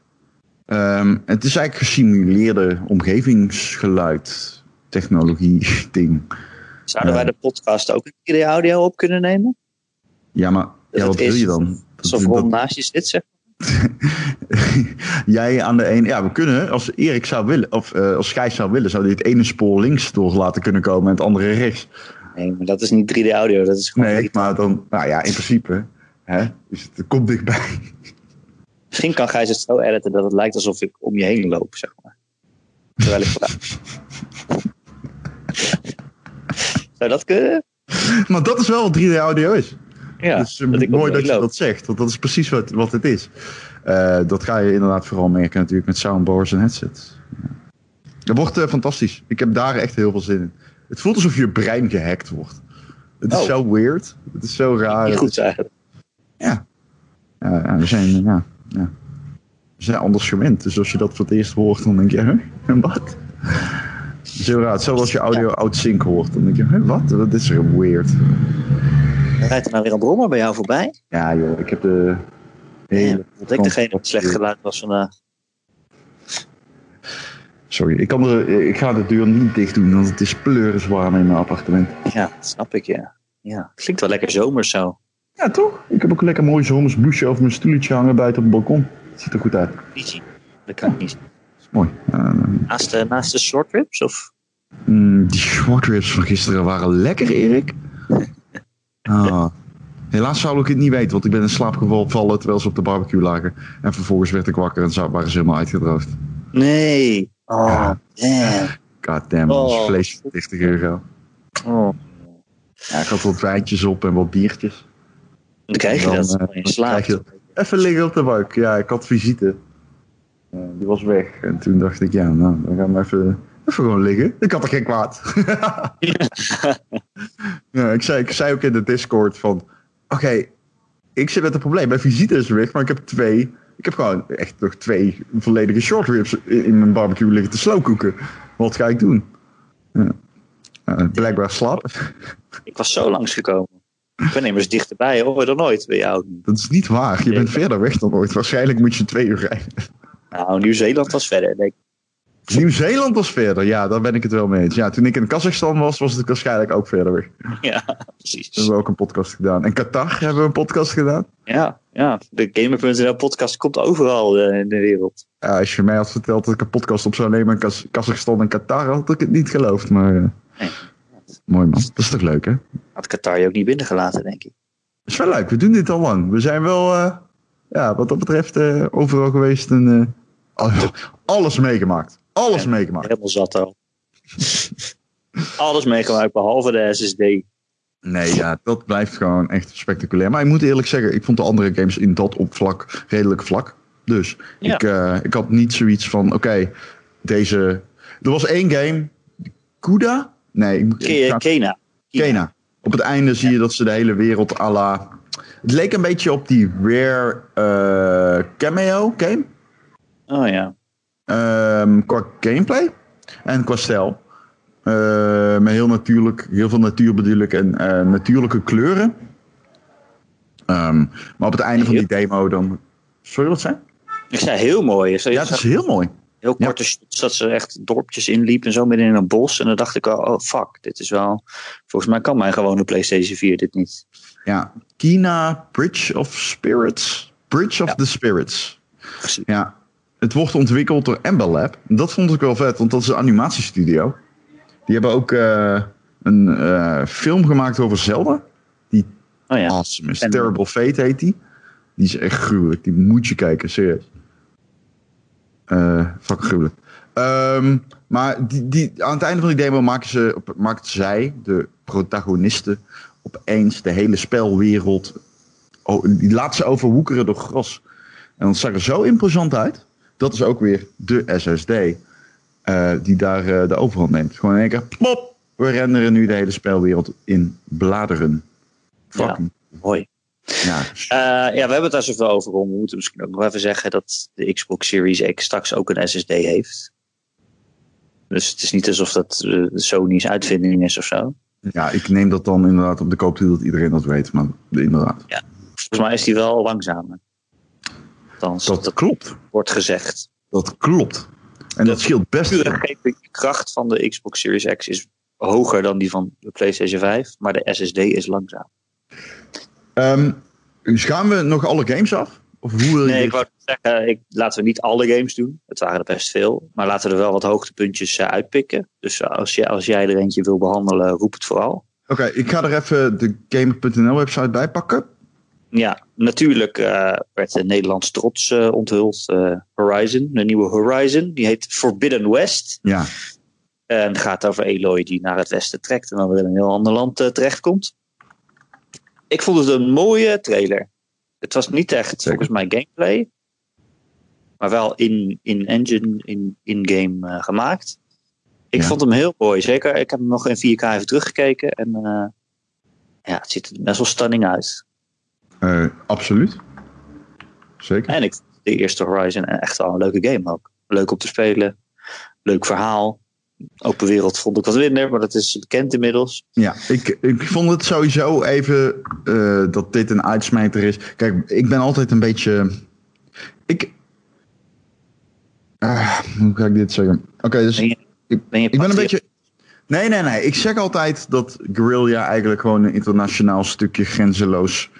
Ehm, het is eigenlijk gesimuleerde omgevingsgeluid technologie ding. Zouden wij de podcast ook in 3D audio op kunnen nemen? Ja, maar ja, het wat wil je dan? Alsof Dat- Ron dat- naast je zit, zeg. Jij aan de ene. Ja, we kunnen, als Erik zou willen, of eh, als Gijs zou willen, zou hij het ene spoor links door laten kunnen komen en het andere rechts. Nee, maar dat is niet 3D audio. Dat is gewoon Nee, maar dan, nou ja, in principe, hè, is het, het komt dichtbij. Misschien kan Gijs het zo editen dat het lijkt alsof ik om je heen loop, zeg maar. Terwijl ik praat. Zou dat kunnen? Maar dat is wel wat 3D audio is. Ja, dus uh, dat ik mooi dat je dat zegt, want dat is precies wat, wat het is. Eh, dat ga je inderdaad vooral merken natuurlijk met soundbars en headsets. Ja. Dat wordt eh, fantastisch. Ik heb daar echt heel veel zin in. Het voelt alsof je brein gehackt wordt. Het is Oh. zo weird. Het is zo raar. Niet goed eigenlijk. Ja. Ja, ja, we zijn, ja, ja. We zijn anders gewend. Dus als je dat voor het eerst hoort, dan denk je, huh? En wat? Het is heel raar. Hetzelfde als je audio outsync hoort. Dan denk je, huh, wat? Dat is er weird. Rijdt er nou weer een brommer bij jou voorbij? Ja joh, ik heb de hele... Dat ik degene die slecht geluid was vandaag. Sorry, ik, kan er, ik ga de deur niet dicht doen, want het is pleuriswarm in mijn appartement. Ja, dat snap ik, ja. Ja, klinkt wel lekker zomers zo. Ja, toch? Ik heb ook een lekker mooi zomers over mijn stoeltje hangen buiten op het balkon. Het ziet er goed uit. Dat. Dat kan ik niet. is mooi. Uh, Naast de, naast de short ribs? Of? mm, die short ribs van gisteren waren lekker, Erik. Ah. Helaas zou ik het niet weten, want ik ben in slaap gevallen terwijl ze op de barbecue lagen. En vervolgens werd ik wakker en waren ze helemaal uitgedroogd. Nee. Oh, damn. God damn, dat is Oh. vlees voor 30 euro. Oh. Ja, ik had wat wijntjes op en wat biertjes. Dan krijg je Dan, dat. eh, je dan slaap. krijg je Even liggen op de bank. Ja, ik had visite. Die was weg. En toen dacht ik, ja, nou, dan gaan we even, even gewoon liggen. Ik had er geen kwaad. ja, ik, zei, ik zei ook in de Discord van... Oké, ik zit met een probleem. Mijn visite is weg, maar ik heb twee... Ik heb gewoon echt nog twee volledige short ribs in, in mijn barbecue liggen te slowkoeken. Wat ga ik doen? Ja. Eh, blijkbaar slapen. Ik was zo langsgekomen. Ik ben immers dichterbij, hoor dan nooit bij jou. Dat is niet waar. Je bent verder weg dan ooit. Waarschijnlijk moet je twee uur rijden. Nou, Nieuw-Zeeland was verder. denk ik. Nieuw-Zeeland was verder, ja, daar ben ik het wel mee eens. Ja, toen ik in Kazachstan was, was het waarschijnlijk ook verder weg. Ja, We precies. hebben ook een podcast gedaan. En Qatar hebben we een podcast gedaan. Ja, ja. De Gamer.nl podcast komt overal eh, in de wereld. Ja, als je mij had verteld dat ik een podcast op zou nemen in Kaz- Kazachstan en Qatar, had ik het niet geloofd. Maar eh, Nee. mooi man, dat is toch leuk hè? Had Qatar je ook niet binnengelaten, denk ik. Dat is wel leuk, we doen dit al lang. We zijn wel, eh, ja, wat dat betreft, overal geweest en al- alles meegemaakt. Alles meegemaakt. Helemaal zat al. Alles meegemaakt, behalve de SSD. Nee, ja, dat blijft gewoon echt spectaculair. Maar ik moet eerlijk zeggen, ik vond de andere games in dat opvlak redelijk vlak. Dus Ja. ik, eh, ik had niet zoiets van, oké, deze... Er was één game, Kuda? Nee, ik ga- Kena. Kena. Op het einde zie je dat ze de hele wereld à la... Het leek een beetje op die Rare eh, Cameo game. Oh ja. Ehm, qua gameplay en qua stijl. Met heel natuurlijk, heel veel natuur bedoel ik en eh, natuurlijke kleuren. Ehm, maar op het einde van die demo dan. Sorry, wat zijn? Ik zei heel mooi. Zo, Ja, het is heel mooi. heel ja. korte shots dat ze echt dorpjes inliep en zo midden in een bos. En dan dacht ik al, oh fuck, dit is wel... Volgens mij kan mijn gewone PlayStation 4 dit niet. Ja, Kina Bridge of Spirits. Bridge of Ja. the Spirits. Precies. Ja, het wordt ontwikkeld door Ember Lab. Dat vond ik wel vet, want dat is een animatiestudio. Die hebben ook eh, een eh, film gemaakt over Zelda. Die Oh ja. awesome is. En- Terrible Fate heet die. Die is echt gruwelijk. Die moet je kijken, serieus. Eh fucking gruwelijk. Ehm, maar die, die, aan het einde van die demo maken ze, op- maakt zij, de protagonisten, opeens de hele spelwereld. Oh, die laat ze overwoekeren door gras. En dat zag er zo imposant uit. Dat is ook weer de SSD eh, die daar eh, de overhand neemt. Gewoon in één keer, plop, we renderen nu de hele spelwereld in bladeren. Fucking. Mooi. Ja. Eh, ja, we hebben het daar zoveel over om. We moeten misschien ook nog even zeggen dat de Xbox Series X straks ook een SSD heeft. Dus het is niet alsof dat Sony's uitvinding is of zo. Ja, ik neem dat dan inderdaad op de koop toe dat iedereen dat weet. Maar inderdaad, Volgens mij is die wel langzamer. Althans, dat dat klopt. wordt gezegd. Dat klopt. En dat scheelt best. De. GPU-kracht van de Xbox Series X is hoger dan die van de PlayStation 5, maar de SSD is langzaam. Ehm, dus gaan we nog alle games af? Of hoe wil je Nee, dit- ik wou zeggen, ik, laten we niet alle games doen. Het waren er best veel. Maar laten we er wel wat hoogtepuntjes eh, uitpikken. Dus eh, als, je, als jij er eentje wil behandelen, roep het vooral. Oké, ik ga er even de Gamer.nl website bij pakken. Ja, natuurlijk eh, werd de Nederlands trots eh, onthuld. eh, Horizon, de nieuwe Horizon. Die heet Forbidden West. Ja, En het gaat over Eloy die naar het westen trekt en dan weer in een heel ander land uh, terechtkomt. Ik vond het een mooie trailer. Het was niet echt Zeker. volgens mij gameplay. Maar wel in, in engine, in, in game uh, gemaakt. Ik vond hem heel mooi. Zeker, ik heb hem nog in 4K even teruggekeken. En uh, ja, het ziet er best wel stunning uit. Uh, absoluut. Zeker. En ik de eerste Horizon echt wel een leuke game ook. Leuk om te spelen. Leuk verhaal. Open wereld vond ik wat minder, maar dat is bekend inmiddels. Ja, ik, ik vond het sowieso even uh, dat dit een uitsmijter is. Kijk, ik ben altijd een beetje. Ik. Uh, hoe kan ik dit zeggen? Oké, okay, dus. Ben je, ben je ik ben een beetje. Nee, nee, nee. Ik zeg altijd dat Guerrilla eigenlijk gewoon een internationaal stukje grenzeloos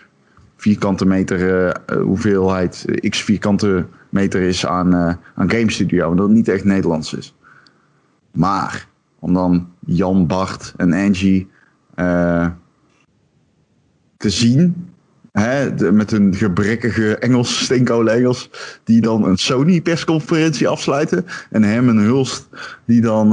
vierkante meter uh, hoeveelheid x vierkante meter is aan, uh, aan Game Studio. Dat het niet echt Nederlands is. Maar om dan Jan, Bart en Angie te zien. Hè, met hun gebrekkige Engels, steenkolen Engels. Die dan een Sony persconferentie afsluiten. En hem en Hulst die dan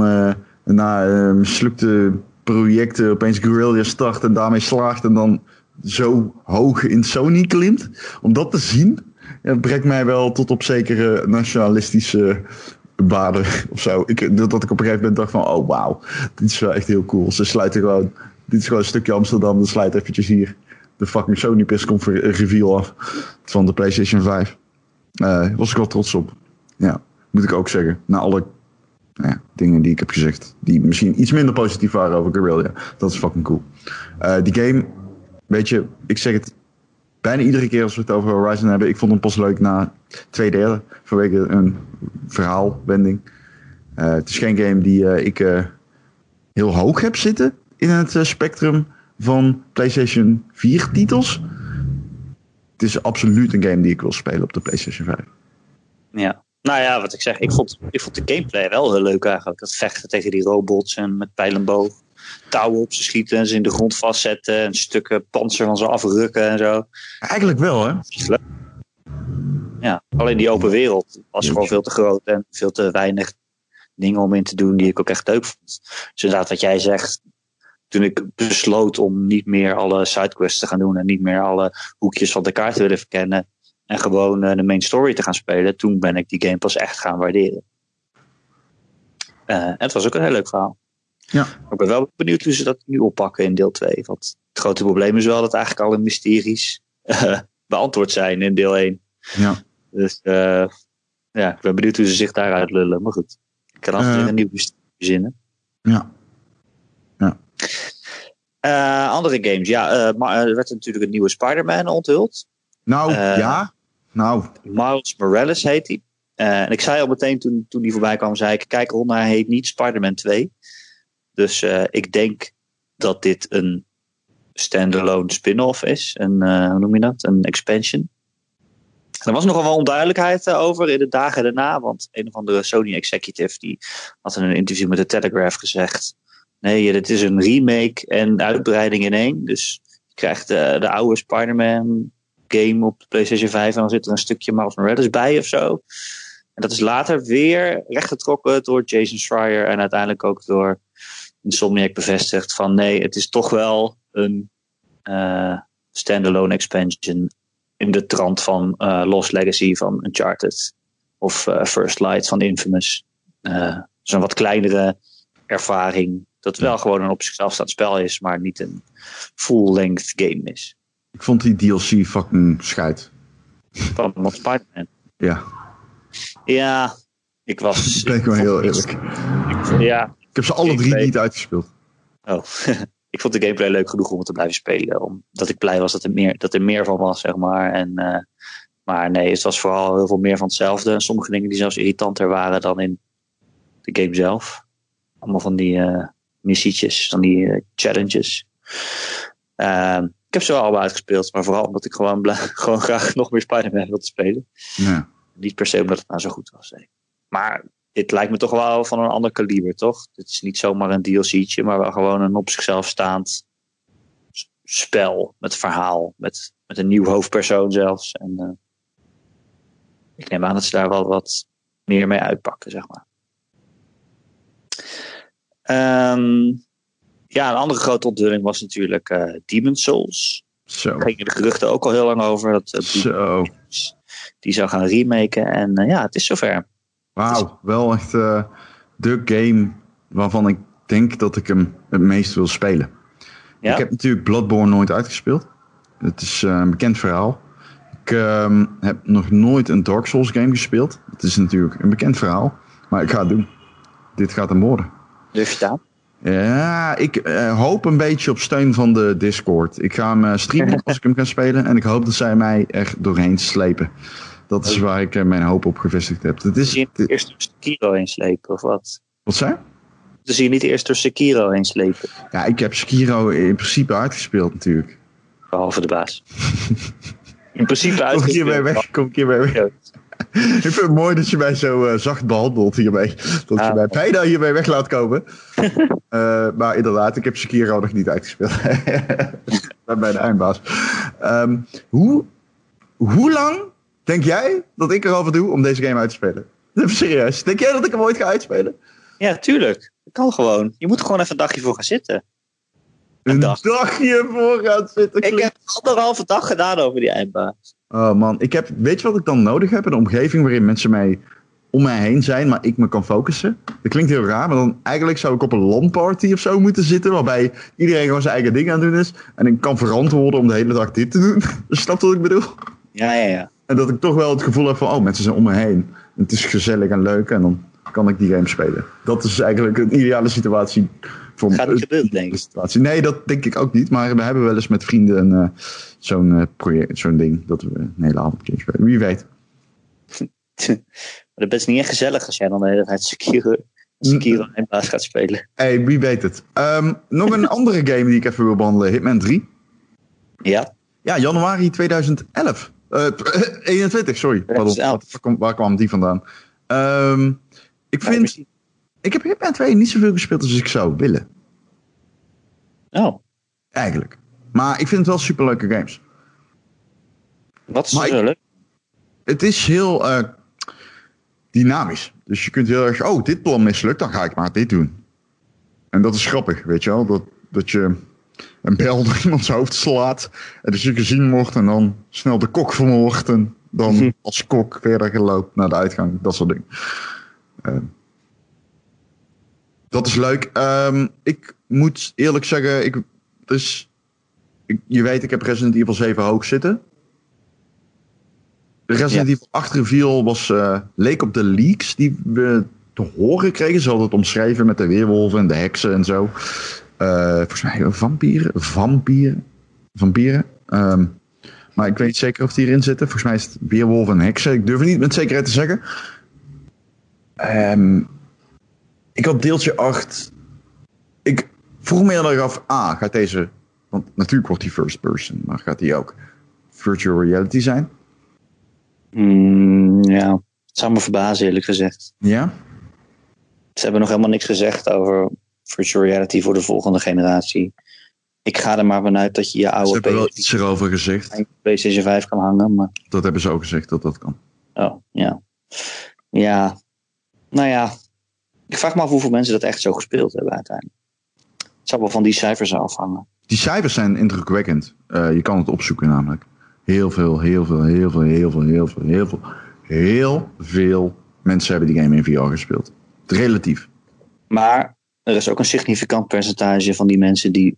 na mislukte projecten opeens Guerrilla start en daarmee slaagt. En dan zo hoog in Sony klimt. Om dat te zien, ja, brengt mij wel tot op zekere nationalistische waarden of zo. Ik, dat ik op een gegeven moment dacht van, oh wauw, dit is wel echt heel cool. Ze sluiten gewoon, dit is gewoon een stukje Amsterdam, dan sluit eventjes hier de fucking Sony PSConf reveal af van de PlayStation 5. Uh, was ik wel trots op. Ja, moet ik ook zeggen. Na alle nou ja, dingen die ik heb gezegd, die misschien iets minder positief waren over Guerrilla. Dat is fucking cool. Uh, die game weet je, ik zeg het bijna iedere keer als we het over Horizon hebben. Ik vond hem pas leuk na twee delen vanwege een verhaalwending. Uh, het is geen game die uh, ik uh, heel hoog heb zitten in het spectrum van PlayStation 4 titels. Het is absoluut een game die ik wil spelen op de PlayStation 5. Ja, nou ja, wat ik zeg, ik vond, ik vond de gameplay wel heel leuk eigenlijk. Dat vechten tegen die robots en met pijl en boog touwen op ze schieten en ze in de grond vastzetten en stukken panzer van ze afrukken en zo. Eigenlijk wel, hè? Ja, alleen die open wereld was gewoon veel te groot en veel te weinig dingen om in te doen die ik ook echt leuk vond. Dus inderdaad, wat jij zegt, toen ik besloot om niet meer alle sidequests te gaan doen en niet meer alle hoekjes van de kaart te willen verkennen en gewoon uh, de main story te gaan spelen, toen ben ik die game pas echt gaan waarderen. Uh, en het was ook een heel leuk verhaal. Ja. ik ben wel benieuwd hoe ze dat nu oppakken in deel 2. Want het grote probleem is wel dat eigenlijk alle mysteries uh, beantwoord zijn in deel 1. Ja. Dus uh, ja, ik ben benieuwd hoe ze zich daaruit lullen. Maar goed, ik kan altijd uh, een nieuw mysterie verzinnen. Ja. ja. andere games, ja. maar, er werd natuurlijk een nieuwe Spider-Man onthuld. Nou, ja. Nou. Miles Morales heet hij. en ik zei al meteen toen, toen die voorbij kwam, zei ik, kijk Ron, hij heet niet Spider-Man 2. Dus uh, ik denk dat dit een standalone spin-off is. Een, uh, hoe noem je dat? Een expansion. Er was nogal wel onduidelijkheid uh, over in de dagen daarna. Want een of andere Sony executive die had in een interview met de Telegraph gezegd. Nee, dit is een remake en uitbreiding in één. Dus je krijgt de, de oude Spider-Man game op de PlayStation 5 en dan zit er een stukje Miles Morales bij of zo. En dat is later weer rechtgetrokken door Jason Schreier en uiteindelijk ook door Insomniac bevestigt van nee, het is toch wel een uh, standalone expansion in de trant van uh, Lost Legacy van Uncharted of uh, First Light van Infamous. Dus een wat kleinere ervaring dat wel gewoon een op zichzelf staand spel is, maar niet een full-length game is. Ik vond die DLC fucking scheid. Van Spider-Man. Ja. Ja, ik was... Ik ben heel eerlijk. ja, heb ze alle drie niet uitgespeeld. Oh, ik vond de gameplay leuk genoeg om het te blijven spelen. Omdat ik blij was dat er meer, dat er meer van was, zeg maar. En, uh, maar nee, het was vooral heel veel meer van hetzelfde. Sommige dingen die zelfs irritanter waren dan in de game zelf. Allemaal van die uh, missietjes, van die uh, challenges. Ehm, ik heb ze wel allemaal uitgespeeld, maar vooral omdat ik gewoon, gewoon graag nog meer Spider-Man wilde spelen. Ja. Niet per se omdat het nou zo goed was. Nee. Maar dit lijkt me toch wel van een ander kaliber, toch? Dit is niet zomaar een DLC'tje, maar wel gewoon een op zichzelf staand spel met verhaal, met, met een nieuw hoofdpersoon zelfs. En uh, ik neem aan dat ze daar wel wat meer mee uitpakken, zeg maar. Ehm, ja, een andere grote onthulling was natuurlijk uh, Demon Souls. Zo. Daar gingen de geruchten ook al heel lang over. Dat, uh, Zo. Die zou gaan remaken. En ja, het is zover. Wauw, wel echt de game waarvan ik denk dat ik hem het meest wil spelen. Ja? Ik heb natuurlijk Bloodborne nooit uitgespeeld. Het is een bekend verhaal. Ik uh, heb nog nooit een Dark Souls game gespeeld. Het is natuurlijk een bekend verhaal. Maar ik ga het doen. Dit gaat hem worden. Durf je aan? Ja, ik uh, hoop een beetje op steun van de Discord. Ik ga hem uh, streamen als ik hem ga spelen. En ik hoop dat zij mij er doorheen slepen. Dat is waar ik uh, mijn hoop op gevestigd heb. Het is, eerst door Sekiro heen slepen of wat? Wat zei Dus je niet eerst door Sekiro heen slepen? Ja, ik heb Sekiro in principe uitgespeeld natuurlijk. Behalve de baas. in principe Kom een keer mee weg. Kom mee weg. Ik vind het mooi dat je mij zo uh, zacht behandelt hiermee. Dat ah, je mij bijna hiermee weg laat komen. uh, maar inderdaad, ik heb Sekiro nog niet uitgespeeld. bij de eindbaas. Um, hoe, hoe lang denk jij dat ik erover doe om deze game uit te spelen? Serieus. Denk jij dat ik hem ooit ga uitspelen? Ja, tuurlijk. Dat kan gewoon. Je moet er gewoon even een dagje voor gaan zitten. Een, een dag. dagje voor gaan zitten. Ik heb anderhalve dag gedaan over die eindbaas. Oh man, ik heb, weet je wat ik dan nodig heb? Een omgeving waarin mensen mij om mij heen zijn, maar ik me kan focussen. Dat klinkt heel raar, maar dan eigenlijk zou ik op een LAN-party of zo moeten zitten, waarbij iedereen gewoon zijn eigen ding aan het doen is. En ik kan verantwoorden om de hele dag dit te doen. Snap je wat ik bedoel? Ja, ja, ja. En dat ik toch wel het gevoel heb van, oh, mensen zijn om me heen. Het is gezellig en leuk en dan kan ik die game spelen. Dat is eigenlijk een ideale situatie. Voor Gaat niet gebeuren, denk ik. Nee, dat denk ik ook niet. Maar we hebben wel eens met vrienden een, uh, zo'n uh, project, zo'n ding, dat we een hele avond spelen. Wie weet. maar dat is niet echt gezellig als jij dan de hele tijd Sekiro en baas gaat spelen. hey, wie weet het. Um, nog een andere game die ik even wil behandelen. Hitman 3. Ja. Ja, januari 2011. Uh, 21, sorry. Pardon. Waar, waar kwam die vandaan? Um, ik vind... Ja, ik heb Hitman 2 niet zoveel gespeeld als ik zou willen. Oh. Eigenlijk. Maar ik vind het wel superleuke games. Wat is zo leuk? Het is heel uh, dynamisch. Dus je kunt heel erg, oh, dit plan mislukt, dan ga ik maar dit doen. En dat is grappig, weet je wel. Dat, dat je een bel door iemands hoofd slaat. En dat je gezien wordt en dan snel de kok vermoord. En dan als kok verder geloopt naar de uitgang. Dat soort dingen. Uh, dat is leuk. Um, ik moet eerlijk zeggen, ik, dus, ik, je weet, ik heb Resident Evil 7 hoog zitten. De Resident ja. Evil 8 reveal was, uh, leek op de leaks die we te horen kregen. Ze hadden het omschreven met de weerwolven en de heksen en zo. Uh, volgens mij vampieren. Vampieren. Vampieren. Um, maar ik weet niet zeker of die erin zitten. Volgens mij is het weerwolven en heksen. Ik durf het niet met zekerheid te zeggen. Um, ik had deeltje 8. Ik vroeg me heel erg af, ah, gaat deze, want natuurlijk wordt die first person, maar gaat die ook virtual reality zijn? Mm, ja, het zou me verbazen eerlijk gezegd. Ja? Ze hebben nog helemaal niks gezegd over virtual reality voor de volgende generatie. Ik ga er maar vanuit dat je je oude Ze hebben wel iets erover gezegd. PlayStation 5 kan hangen, maar... Dat hebben ze ook gezegd, dat dat kan. Oh, ja. Ja, nou ja, ik vraag me af hoeveel mensen dat echt zo gespeeld hebben uiteindelijk. Het zal wel van die cijfers afhangen. Die cijfers zijn indrukwekkend. Uh, je kan het opzoeken namelijk. Heel veel, heel veel, heel veel, heel veel, heel veel, heel veel, heel veel mensen hebben die game in VR gespeeld. Relatief. Maar er is ook een significant percentage van die mensen die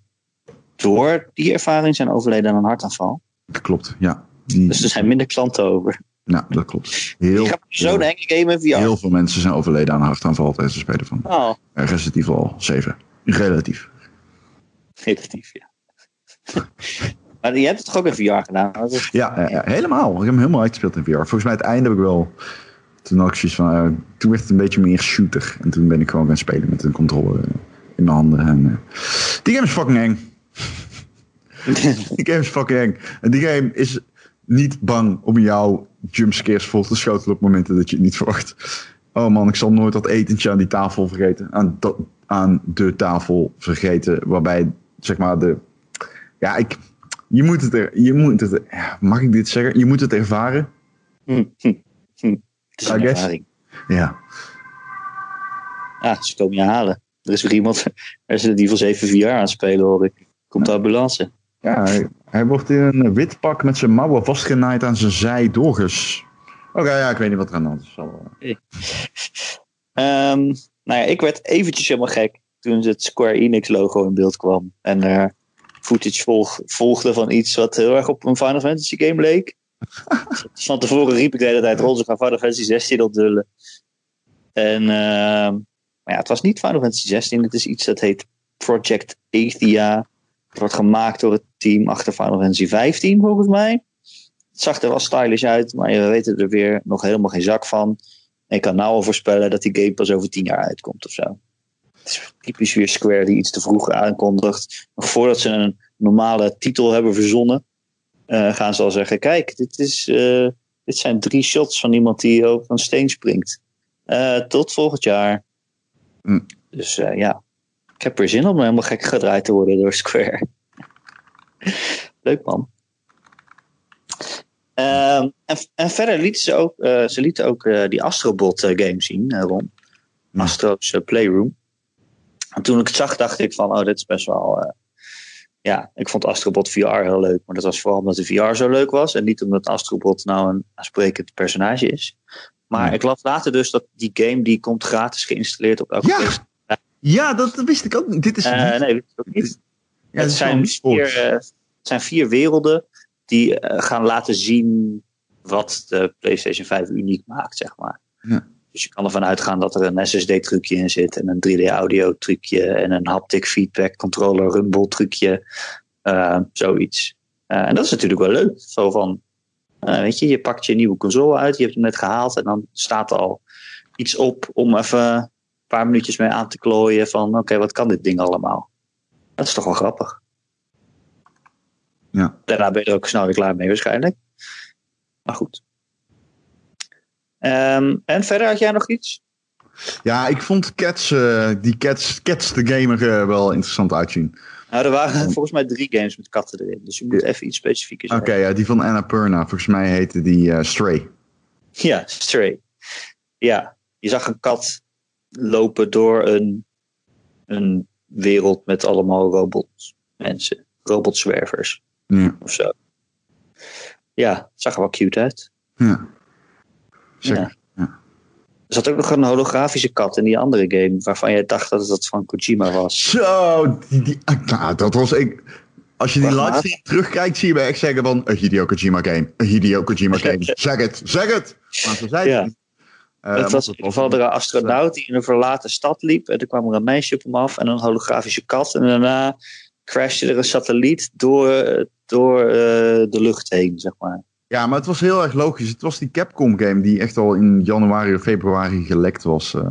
door die ervaring zijn overleden aan een hartaanval. Dat klopt, ja. Die... Dus er zijn minder klanten over. Ja, dat klopt. Heel, zo'n enge game VR. Heel veel mensen zijn overleden aan een hartaanval tijdens het spelen van oh. Resident Evil 7. Relatief. Relatief, ja. maar je hebt het toch ook in VR gedaan? Is... Ja, ja, helemaal. Ik heb hem helemaal uitgespeeld in VR. Volgens mij het einde heb ik wel... Toen had ik van... Uh, toen werd het een beetje meer shooter. En toen ben ik gewoon gaan spelen met een controller in mijn handen. En, uh, die game is fucking eng. die game is fucking eng. En die game is niet bang om jou jumpscares vol te schotelen op momenten dat je het niet verwacht. Oh man, ik zal nooit dat etentje aan die tafel vergeten. Aan, aan de tafel vergeten. Waarbij, zeg maar, de. Ja, ik. Je moet het er. Je moet het er, mag ik dit zeggen? Je moet het ervaren. Hm, hm. Het is een ervaring. Ja. Ja, ze komen je halen. Er is weer iemand, Resident Evil 7 VR aan het spelen hoor ik. Komt de ambulance. Ja, hij, hij wordt in een wit pak met zijn mouwen vastgenaaid aan zijn zij doorges. Oké, ja, ik weet niet wat er aan de hand is. Wel- Ehm, nou ja, ik werd eventjes helemaal gek toen het Square Enix logo in beeld kwam. En er footage volg, volgde van iets wat heel erg op een Final Fantasy game leek. Van tevoren riep ik de hele tijd ze gaan Final Fantasy 16 opdullen. En ehm, maar ja, het was niet Final Fantasy 16, het is iets dat heet Project Athia. Het wordt gemaakt door het team achter Final Fantasy 15 volgens mij. Het zag er wel stylish uit, maar we weten er weer nog helemaal geen zak van. En ik kan nou al voorspellen dat die game pas over tien jaar uitkomt of zo. Het is typisch weer Square die iets te vroeg aankondigt. Nog voordat ze een normale titel hebben verzonnen, eh, gaan ze al zeggen: Kijk, dit, is, eh, dit zijn drie shots van iemand die over een steen springt. Eh, tot volgend jaar. Hm. Dus ja, ik heb er zin om helemaal gek gedraaid te worden door Square. Leuk man. Ehm, en, en verder lieten ze ook, ze lieten ook die Astrobot game zien, Ron. Ja. Astro's Playroom. En toen ik het zag, dacht ik van, oh, dit is best wel... ja, ik vond Astrobot VR heel leuk. Maar dat was vooral omdat de VR zo leuk was. En niet omdat Astrobot nou een aansprekend personage is. Maar Ja. ik las later dus dat die game, die komt gratis geïnstalleerd op elke Ja. Ja, dat wist ik ook niet. Dit is. Eh, nee, weet ik ook niet. ja, het, zijn vier, eh, het zijn vier werelden die eh, gaan laten zien wat de PlayStation 5 uniek maakt, zeg maar. Ja. Dus je kan ervan uitgaan dat er een SSD-trucje in zit en een 3D-audio-trucje en een haptic feedback controller rumble trucje, eh, zoiets. Eh, en dat is natuurlijk wel leuk. Zo van, eh, weet je, je pakt je nieuwe console uit, je hebt hem net gehaald en dan staat er al iets op om even een paar minuutjes mee aan te klooien van, oké, wat kan dit ding allemaal? Dat is toch wel grappig. Ja. Daarna ben je er ook snel weer klaar mee waarschijnlijk. Maar goed. Ehm, en verder had jij nog iets? Ja, ik vond Cats, eh, die Cats, Cats de Gamer eh, wel interessant uitzien. Nou, er waren volgens mij drie games met katten erin. Dus je moet even iets specifieker Oké, zijn. ja, die van Annapurna. Volgens mij heette die eh, Stray. Ja, Stray. Ja, je zag een kat lopen door een, een wereld met allemaal robots. Mensen. Robotzwervers Ja, of zo. Ja, het zag er wel cute uit. ja. Zeker. Er zat ook nog een holografische kat in die andere game. Waarvan jij dacht dat het dat van Kojima was. Zo, die, die, ah, nou, dat was ik. Als je die livestream terugkijkt, zie je mij echt zeggen van een Hideo Kojima game. Een Hideo Kojima game. zeg het, zeg het. Maar ze zei Ja. het. Eh, het was in ieder geval er een astronaut die in een verlaten stad liep. En toen kwam er een meisje op hem af en een holografische kat. En daarna crashte er een satelliet door, door eh, de lucht heen, zeg maar. Ja, maar het was heel erg logisch. Het was die Capcom game die echt al in januari of februari gelekt was. eh,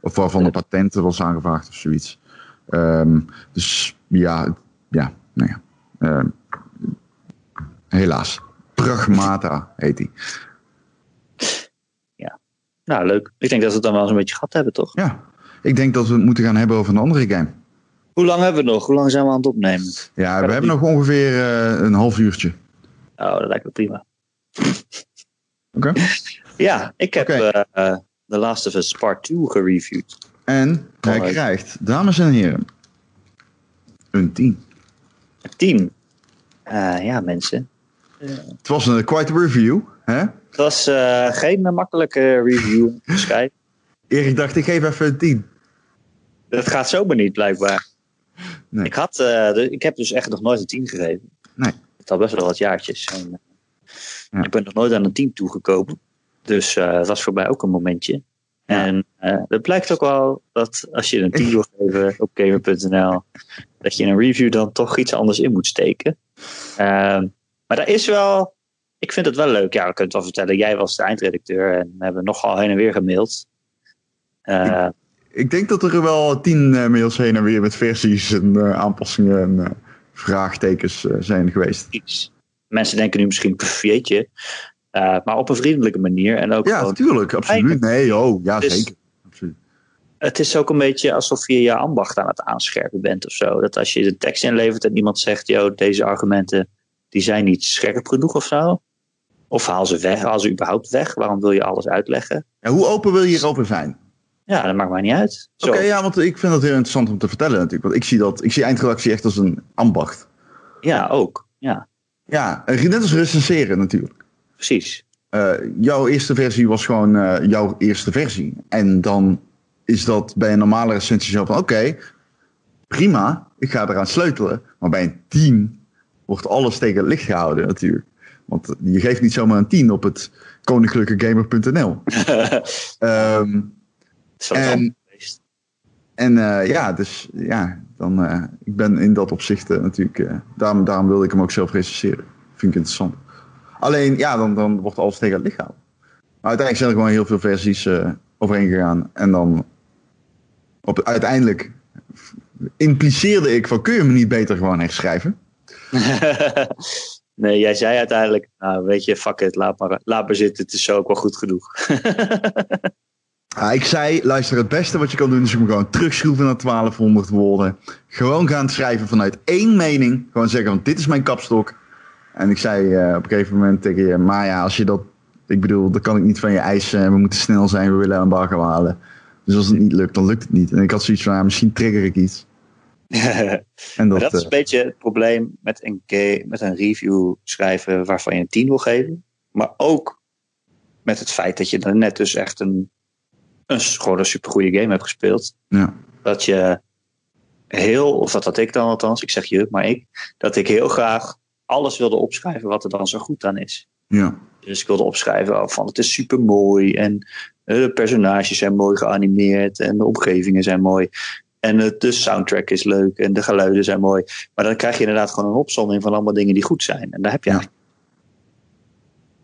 of waarvan de patenten was aangevraagd of zoiets. Ehm, dus ja, ja, nou ja. Ehm, helaas. Pragmata heet die. Nou, leuk. Ik denk dat we het dan wel eens een beetje gehad hebben, toch? Ja, ik denk dat we het moeten gaan hebben over een andere game. Hoe lang hebben we nog? Hoe lang zijn we aan het opnemen? Ja, we hebben nog ongeveer eh, een half uurtje. Oh, dat lijkt me prima. Oké. Ja, ik heb Oké. eh, eh, The Last of Us Part 2 gereviewd. En hij krijgt, dames en heren, een 10. 10. Eh, ja, mensen. Het was een quite a review, hè? Het was eh, geen makkelijke review. Sky. Erik dacht, ik geef even een 10. Dat gaat zomaar niet, blijkbaar. Nee. Ik, had, eh, ik heb dus echt nog nooit een 10 gegeven. Nee. Het al best wel wat jaartjes. En, eh, Ja. Ik ben nog nooit aan een 10 toegekomen. Dus eh het was voor mij ook een momentje. En eh het blijkt ook wel dat als je een 10 wil geven op gamer.nl, dat je in een review dan toch iets anders in moet steken. Ehm, maar dat is wel, ik vind het wel leuk. Ja, we kunnen het wel vertellen. Jij was de eindredacteur en we hebben nogal heen en weer gemaild. Eh, Ik denk dat er wel 10 eh, mails heen en weer met versies en eh, aanpassingen en eh, vraagtekens eh, zijn geweest. iets. Mensen denken nu misschien, pff, jeetje. Eh, maar op een vriendelijke manier. En ook Ja, natuurlijk, absoluut. Nee, oh, ja, Dus- zeker. Absoluut. het is ook een beetje alsof je je ambacht aan het aanscherpen bent of zo. Dat als je de tekst inlevert en iemand zegt, joh, deze argumenten die zijn niet scherp genoeg of zo. Of haal ze weg, haal ze überhaupt weg. Waarom wil je alles uitleggen? Ja, hoe open wil je hierover zijn? Ja, dat maakt mij niet uit. Zo. Oké, ja, want ik vind dat heel interessant om te vertellen natuurlijk. Want ik zie, dat, ik zie eindredactie echt als een ambacht. Ja, ook. Ja, Ja, net als recenseren natuurlijk. precies. Eh, jouw eerste versie was gewoon eh, jouw eerste versie. En dan is dat bij een normale recensie zo van... Oké, prima, ik ga eraan sleutelen. Maar bij een 10 wordt alles tegen het licht gehouden natuurlijk. Want je geeft niet zomaar een 10 op het koninklijkegamer.nl. Ehm Zo En- eh, ja, dus ja, dan, eh, ik ben in dat opzicht eh, natuurlijk, daarom, daarom wilde ik hem ook zelf recenseren. Vind ik interessant. Alleen, ja, dan, dan wordt alles tegen het gehouden. Maar uiteindelijk zijn er gewoon heel veel versies overheen gegaan. En dan, op, uiteindelijk impliceerde ik van, kun je me niet beter gewoon herschrijven? nee, jij zei uiteindelijk, nou weet je, fuck it, laat maar, laat maar zitten, het is zo ook wel goed genoeg. Ah, ik zei, luister, het beste wat je kan doen is hem gewoon terugschroeven naar 1200 woorden. Gewoon gaan schrijven vanuit één mening. Gewoon zeggen van, dit is mijn kapstok. En ik zei eh, op een gegeven moment tegen je, maar ja, als je dat... Ik bedoel, dat kan ik niet van je eisen. We moeten snel zijn, we willen een embargo halen. Dus als het niet lukt, dan lukt het niet. En ik had zoiets van, ja, misschien trigger ik iets. En dat, dat is eh, een beetje het probleem met een, met een review schrijven waarvan je een 10 wil geven. Maar ook met het feit dat je dan net dus echt een, een, gewoon een supergoeie game hebt gespeeld. ja. Dat je heel, of dat had ik dan althans, ik zeg je, maar ik, dat ik heel graag alles wilde opschrijven wat er dan zo goed aan is. Ja. Dus ik wilde opschrijven van het is super mooi en eh, de personages zijn mooi geanimeerd en de omgevingen zijn mooi. En de soundtrack is leuk en de geluiden zijn mooi. Maar dan krijg je inderdaad gewoon een opzomming van allemaal dingen die goed zijn. En daar heb je Ja.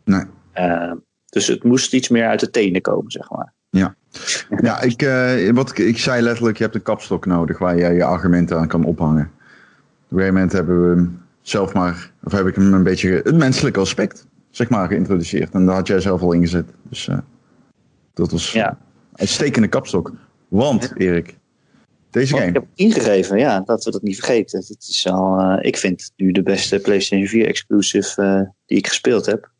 Nee. eh, dus het moest iets meer uit de tenen komen, zeg maar. Ja, ik, eh, wat, ik- ik zei letterlijk, je hebt een kapstok nodig waar je je argumenten aan kan ophangen. Op een gegeven moment hebben we hem zelf maar, of heb ik hem een beetje het menselijke aspect, zeg maar, geïntroduceerd. En daar had jij zelf al ingezet. Dus eh, dat was Ja. een uitstekende kapstok. Want, Erik, deze Want ik game, heb ingegeven, ja, dat we dat niet vergeten. Het is al, eh, ik vind het nu de beste PlayStation 4 exclusive die ik gespeeld heb.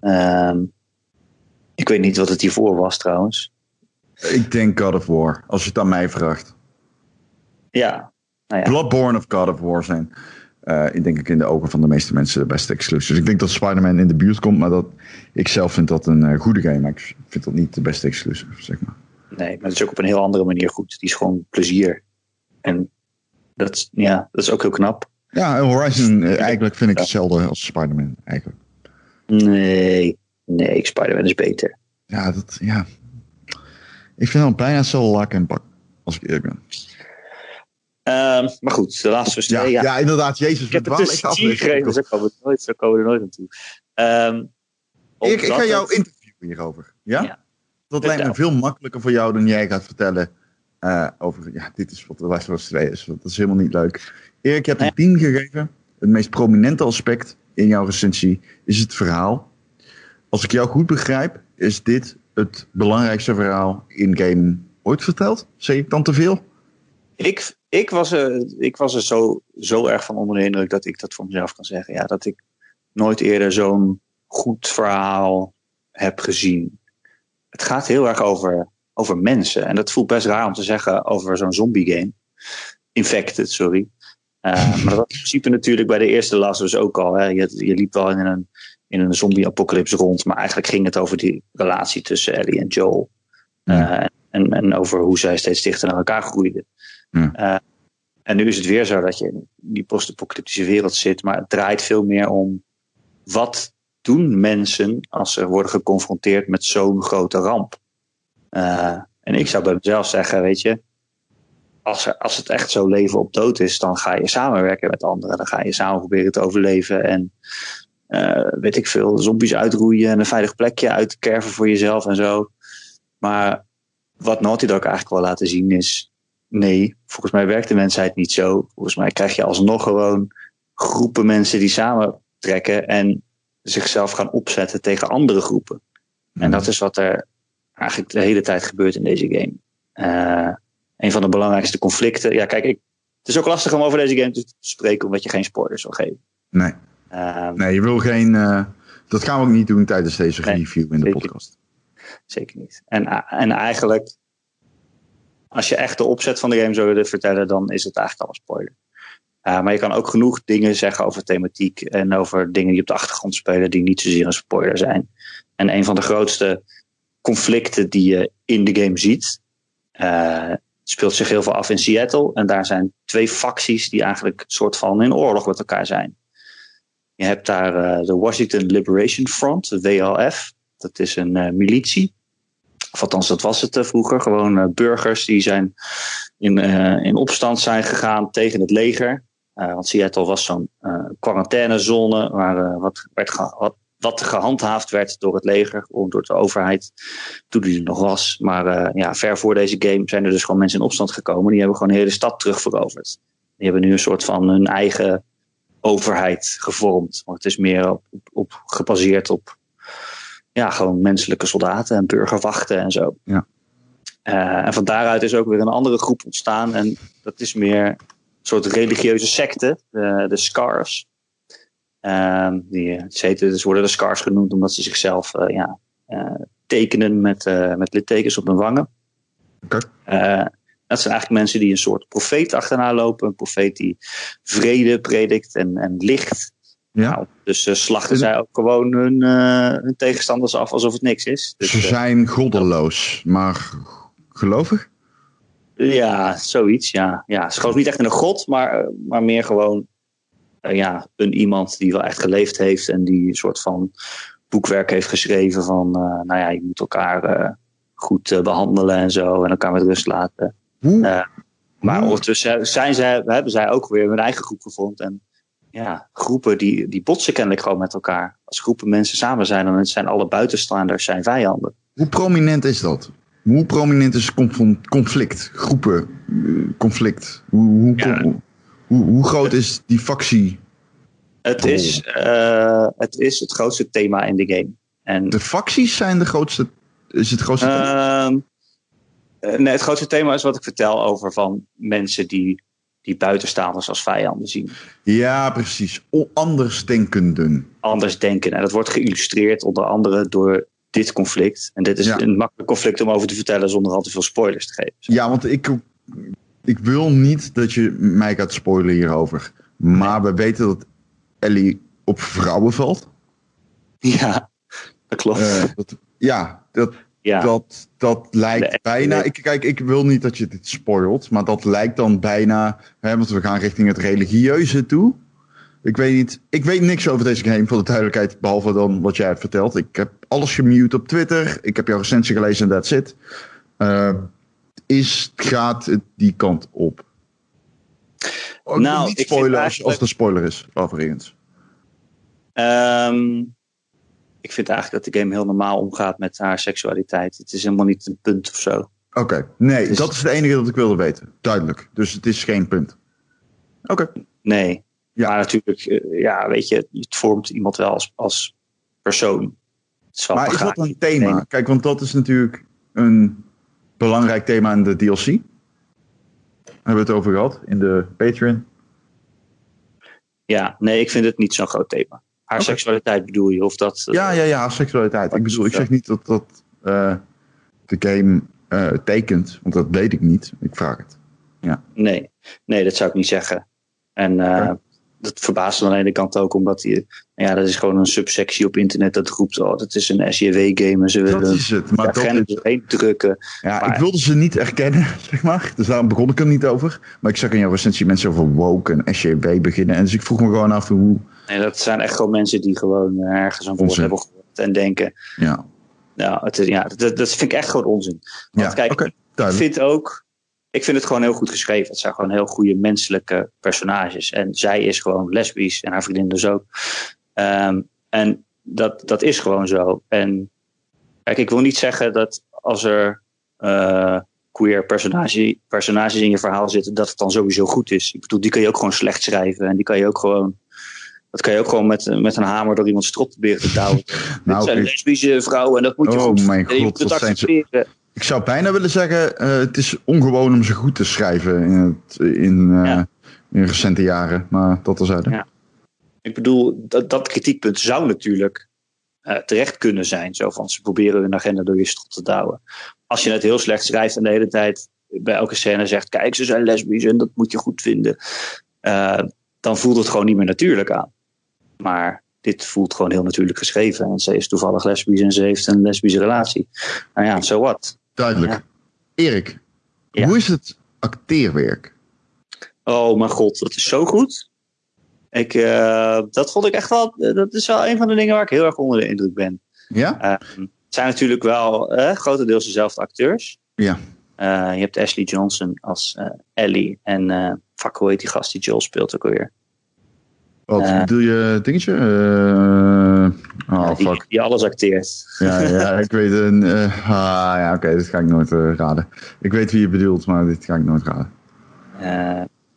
Ehm, ik weet niet wat het hiervoor was trouwens. ik denk God of War, als je het aan mij vraagt. Ja, nou ja. Bloodborne of God of War zijn, eh, ik denk ik in de ogen van de meeste mensen de beste exclusives. Dus ik denk dat Spider-Man in de buurt komt, maar dat, ik zelf vind dat een eh, goede game. Maar ik vind dat niet de beste exclusive, zeg maar. Nee, maar het is ook op een heel andere manier goed. Die is gewoon plezier. En dat, is- ja, dat is ook heel knap. Ja, Horizon, eh, eigenlijk vind ik hetzelfde als Spider-Man, eigenlijk. Nee, nee, Spider-Man is beter. Ja, dat, ja. Ik vind dan bijna hetzelfde lak en pak, als ik eerlijk ben. Ehm, maar goed, de laatste Ja, twee. ja. Ja, inderdaad, Jezus. ik heb het dus je. gegeven, zo komen we nooit, zo komen we er nooit naartoe. Ehm, Ik, ik ga jou het- interviewen hierover. Ja? Ja. Dat lijkt me veel makkelijker voor jou dan jij gaat vertellen eh, over, ja, dit is wat de Last of Us 2 is. Dat is helemaal niet leuk. Erik, je hebt een 10 gegeven. Het meest prominente aspect in jouw recensie is het verhaal. Als ik jou goed begrijp, is dit het belangrijkste verhaal in game ooit verteld? Zeg ik dan te veel? Ik, ik, was er, ik was er zo, zo erg van onder de indruk dat ik dat voor mezelf kan zeggen. Ja, dat ik nooit eerder zo'n goed verhaal heb gezien. Het gaat heel erg over, over mensen. En dat voelt best raar om te zeggen over zo'n zombie game. Infected, sorry. Eh, maar dat was in principe natuurlijk bij de eerste Last of Us ook al. Hè. Je, je liep wel in een, in een zombie-apocalypse rond. Maar eigenlijk ging het over die relatie tussen Ellie en Joel. Ja. Eh, en, en over hoe zij steeds dichter naar elkaar groeiden. Ja. Eh, en nu is het weer zo dat je in die post-apocalyptische wereld zit. Maar het draait veel meer om wat doen mensen als ze worden geconfronteerd met zo'n grote ramp. Eh, en ik zou bij mezelf zeggen, weet je, als, er, als het echt zo leven op dood is, dan ga je samenwerken met anderen. Dan ga je samen proberen te overleven en eh, weet ik veel, zombies uitroeien en een veilig plekje uitkerven voor jezelf en zo. Maar wat Naughty Dog eigenlijk wel laten zien is, nee, volgens mij werkt de mensheid niet zo. Volgens mij krijg je alsnog gewoon groepen mensen die samentrekken en zichzelf gaan opzetten tegen andere groepen. En dat is wat er eigenlijk de hele tijd gebeurt in deze game. Eh, een van de belangrijkste conflicten. Ja, kijk, ik, het is ook lastig om over deze game te spreken, omdat je geen spoilers wil geven. Nee. Ehm, Nee, je wil geen... eh, dat gaan we ook niet doen tijdens deze Nee, review in de podcast. Zeker niet. En, en eigenlijk als je echt de opzet van de game zou willen vertellen, dan is het eigenlijk al een spoiler. Uh, maar je kan ook genoeg dingen zeggen over thematiek en over dingen die op de achtergrond spelen die niet zozeer een spoiler zijn. En een van de grootste conflicten die je in de game ziet, uh, speelt zich heel veel af in Seattle. En daar zijn twee facties die eigenlijk een soort van in oorlog met elkaar zijn. Je hebt daar uh, de Washington Liberation Front, de WLF. Dat is een uh, militie. Of althans, dat was het uh, vroeger. Gewoon burgers die zijn in, in opstand zijn gegaan tegen het leger. want Seattle was zo'n quarantainezone waar wat, werd wat, wat gehandhaafd werd door het leger, of door de overheid, toen die er nog was. Maar ja, ver voor deze game zijn er dus gewoon mensen in opstand gekomen. Die hebben gewoon de hele stad terugveroverd. Die hebben nu een soort van hun eigen overheid gevormd. Want het is meer op, op, op gebaseerd op ja, gewoon menselijke soldaten en burgerwachten en zo. Ja. Uh, en van daaruit is ook weer een andere groep ontstaan. En dat is meer een soort religieuze secte, de, de Scars. Um, die, ze, heten, dus worden de Scars genoemd omdat ze zichzelf uh, ja, uh, tekenen met, uh, met littekens op hun wangen. Okay. Dat zijn eigenlijk mensen die een soort profeet achterna lopen. Een profeet die vrede predikt en, en licht. Ja. Nou, dus slachten zij ook gewoon hun, hun, tegenstanders af alsof het niks is. Dus, ze zijn goddeloos, maar gelovig? Ja, zoiets. Ja. Ja, ze geloven niet echt in een god, maar, maar meer gewoon uh, ja, een iemand die wel echt geleefd heeft en die een soort van boekwerk heeft geschreven van, uh, nou ja, je moet elkaar uh, goed behandelen en zo en elkaar met rust laten. Maar ondertussen zijn zij, hebben zij ook weer hun eigen groep gevormd en ja, groepen die, die botsen kennelijk gewoon met elkaar. Als groepen mensen samen zijn, dan zijn alle buitenstaanders zijn vijanden. Hoe prominent is dat? Hoe prominent is conflict? Groepen, conflict? Hoe, hoe, Ja. hoe, hoe groot is die factie? Het is, uh, het is het grootste thema in de game. En, De facties zijn de grootste. Is het grootste? thema? uh, nee, het grootste thema is wat ik vertel over van mensen die, die buitenstaanders als vijanden zien. Ja, precies. Andersdenkenden. Anders denken. En dat wordt geïllustreerd onder andere door dit conflict. En dit is Ja. een makkelijk conflict om over te vertellen zonder al te veel spoilers te geven. Ja, want ik, ik wil niet dat je mij gaat spoilen hierover. Maar we weten dat Ellie op vrouwen valt. Ja, dat klopt. Eh, dat, ja, dat, ja. dat, dat lijkt bijna. Ik, kijk, ik wil niet dat je dit spoilt, maar dat lijkt dan bijna. Hè, want we gaan richting het religieuze toe. Ik weet niet. Ik weet niks over deze game, voor de duidelijkheid. Behalve dan wat jij hebt verteld. Ik heb alles gemute op Twitter. Ik heb jouw recensie gelezen en that's it. Eh, is, gaat het die kant op? Oh, Nou, niet ik vind spoilen als, eigenlijk- als het een spoiler is, overigens. Ehm, ik vind eigenlijk dat de game heel normaal omgaat met haar seksualiteit. Het is helemaal niet een punt of zo. Oké, nee, Dus- dat is het enige dat ik wilde weten. Duidelijk. Dus het is geen punt. Oké. Nee. Ja. Maar natuurlijk, eh, ja, weet je, het vormt iemand wel als, als persoon. Is Maar is dat een thema? Nee. Kijk, want dat is natuurlijk een belangrijk thema in de DLC. Daar hebben we het over gehad in de Patreon. Ja, nee, ik vind het niet zo'n groot thema. Haar seksualiteit bedoel je, of dat... eh, Ja, ja, ja, seksualiteit. Ik bedoel, ik zeg niet dat dat eh, de game eh, tekent, want dat weet ik niet. Ik vraag het. Nee, nee, dat zou ik niet zeggen. En. Dat verbaast me aan de ene kant ook, omdat die, ja, dat is gewoon een subsectie op internet dat roept, oh, dat is een SJW-game en ze Dat willen is het. Maar dat is, drukken. ja, maar- ik wilde ze niet erkennen, zeg maar. Dus daarom begon ik er niet over. Maar ik zag in jouw recensie mensen over woke en SJW beginnen. En dus ik vroeg me gewoon af hoe... Nee, dat zijn echt gewoon mensen die gewoon eh, ergens een woord hebben gehoord en denken, Ja, nou, het is, ja, dat, dat vind ik echt gewoon onzin. Want ja kijk, oké, ik vind ook, ik vind het gewoon heel goed geschreven. Het zijn gewoon heel goede menselijke personages. En zij is gewoon lesbisch en haar vriendin dus ook. Ehm, en dat, dat is gewoon zo. En kijk, ik wil niet zeggen dat als er eh, queer personage, personages in je verhaal zitten, dat het dan sowieso goed is. Ik bedoel, die kan je ook gewoon slecht schrijven. En die kan je ook gewoon. Dat kan je ook gewoon met, met een hamer door iemands strot proberen te douwen. Nou, Dit zijn lesbische vrouwen en dat moet je Oh goed mijn god, dat zijn ze-. Ik zou bijna willen zeggen, eh, het is ongewoon om ze goed te schrijven in, het, in, eh, Ja. in recente jaren. Maar dat terzijde. Ja. Ik bedoel, dat, dat kritiekpunt zou natuurlijk eh, terecht kunnen zijn. Zo van, ze proberen hun agenda door je strot te douwen. Als je het heel slecht schrijft en de hele tijd bij elke scène zegt: Kijk, ze zijn lesbisch en dat moet je goed vinden. Dan voelt het gewoon niet meer natuurlijk aan. Maar dit voelt gewoon heel natuurlijk geschreven. En ze is toevallig lesbisch en ze heeft een lesbische relatie. Nou ja, zo so wat. Duidelijk. Ja. Erik, ja. hoe is het acteerwerk? Oh mijn god, dat is zo goed. Ik, uh, dat vond ik echt wel. Dat is wel een van de dingen waar ik heel erg onder de indruk ben. Ja? Uh, het zijn natuurlijk wel uh, grotendeels dezelfde acteurs. Ja. Uh, je hebt Ashley Johnson als Ellie. En fuck, hoe heet die gast die Joel speelt ook alweer? Wat bedoel je dingetje? oh, die, fuck. Die alles acteert. Ja, ja ik weet een. ah, ja, oké, okay, dit ga ik nooit raden. Ik weet wie je bedoelt, maar dit ga ik nooit raden.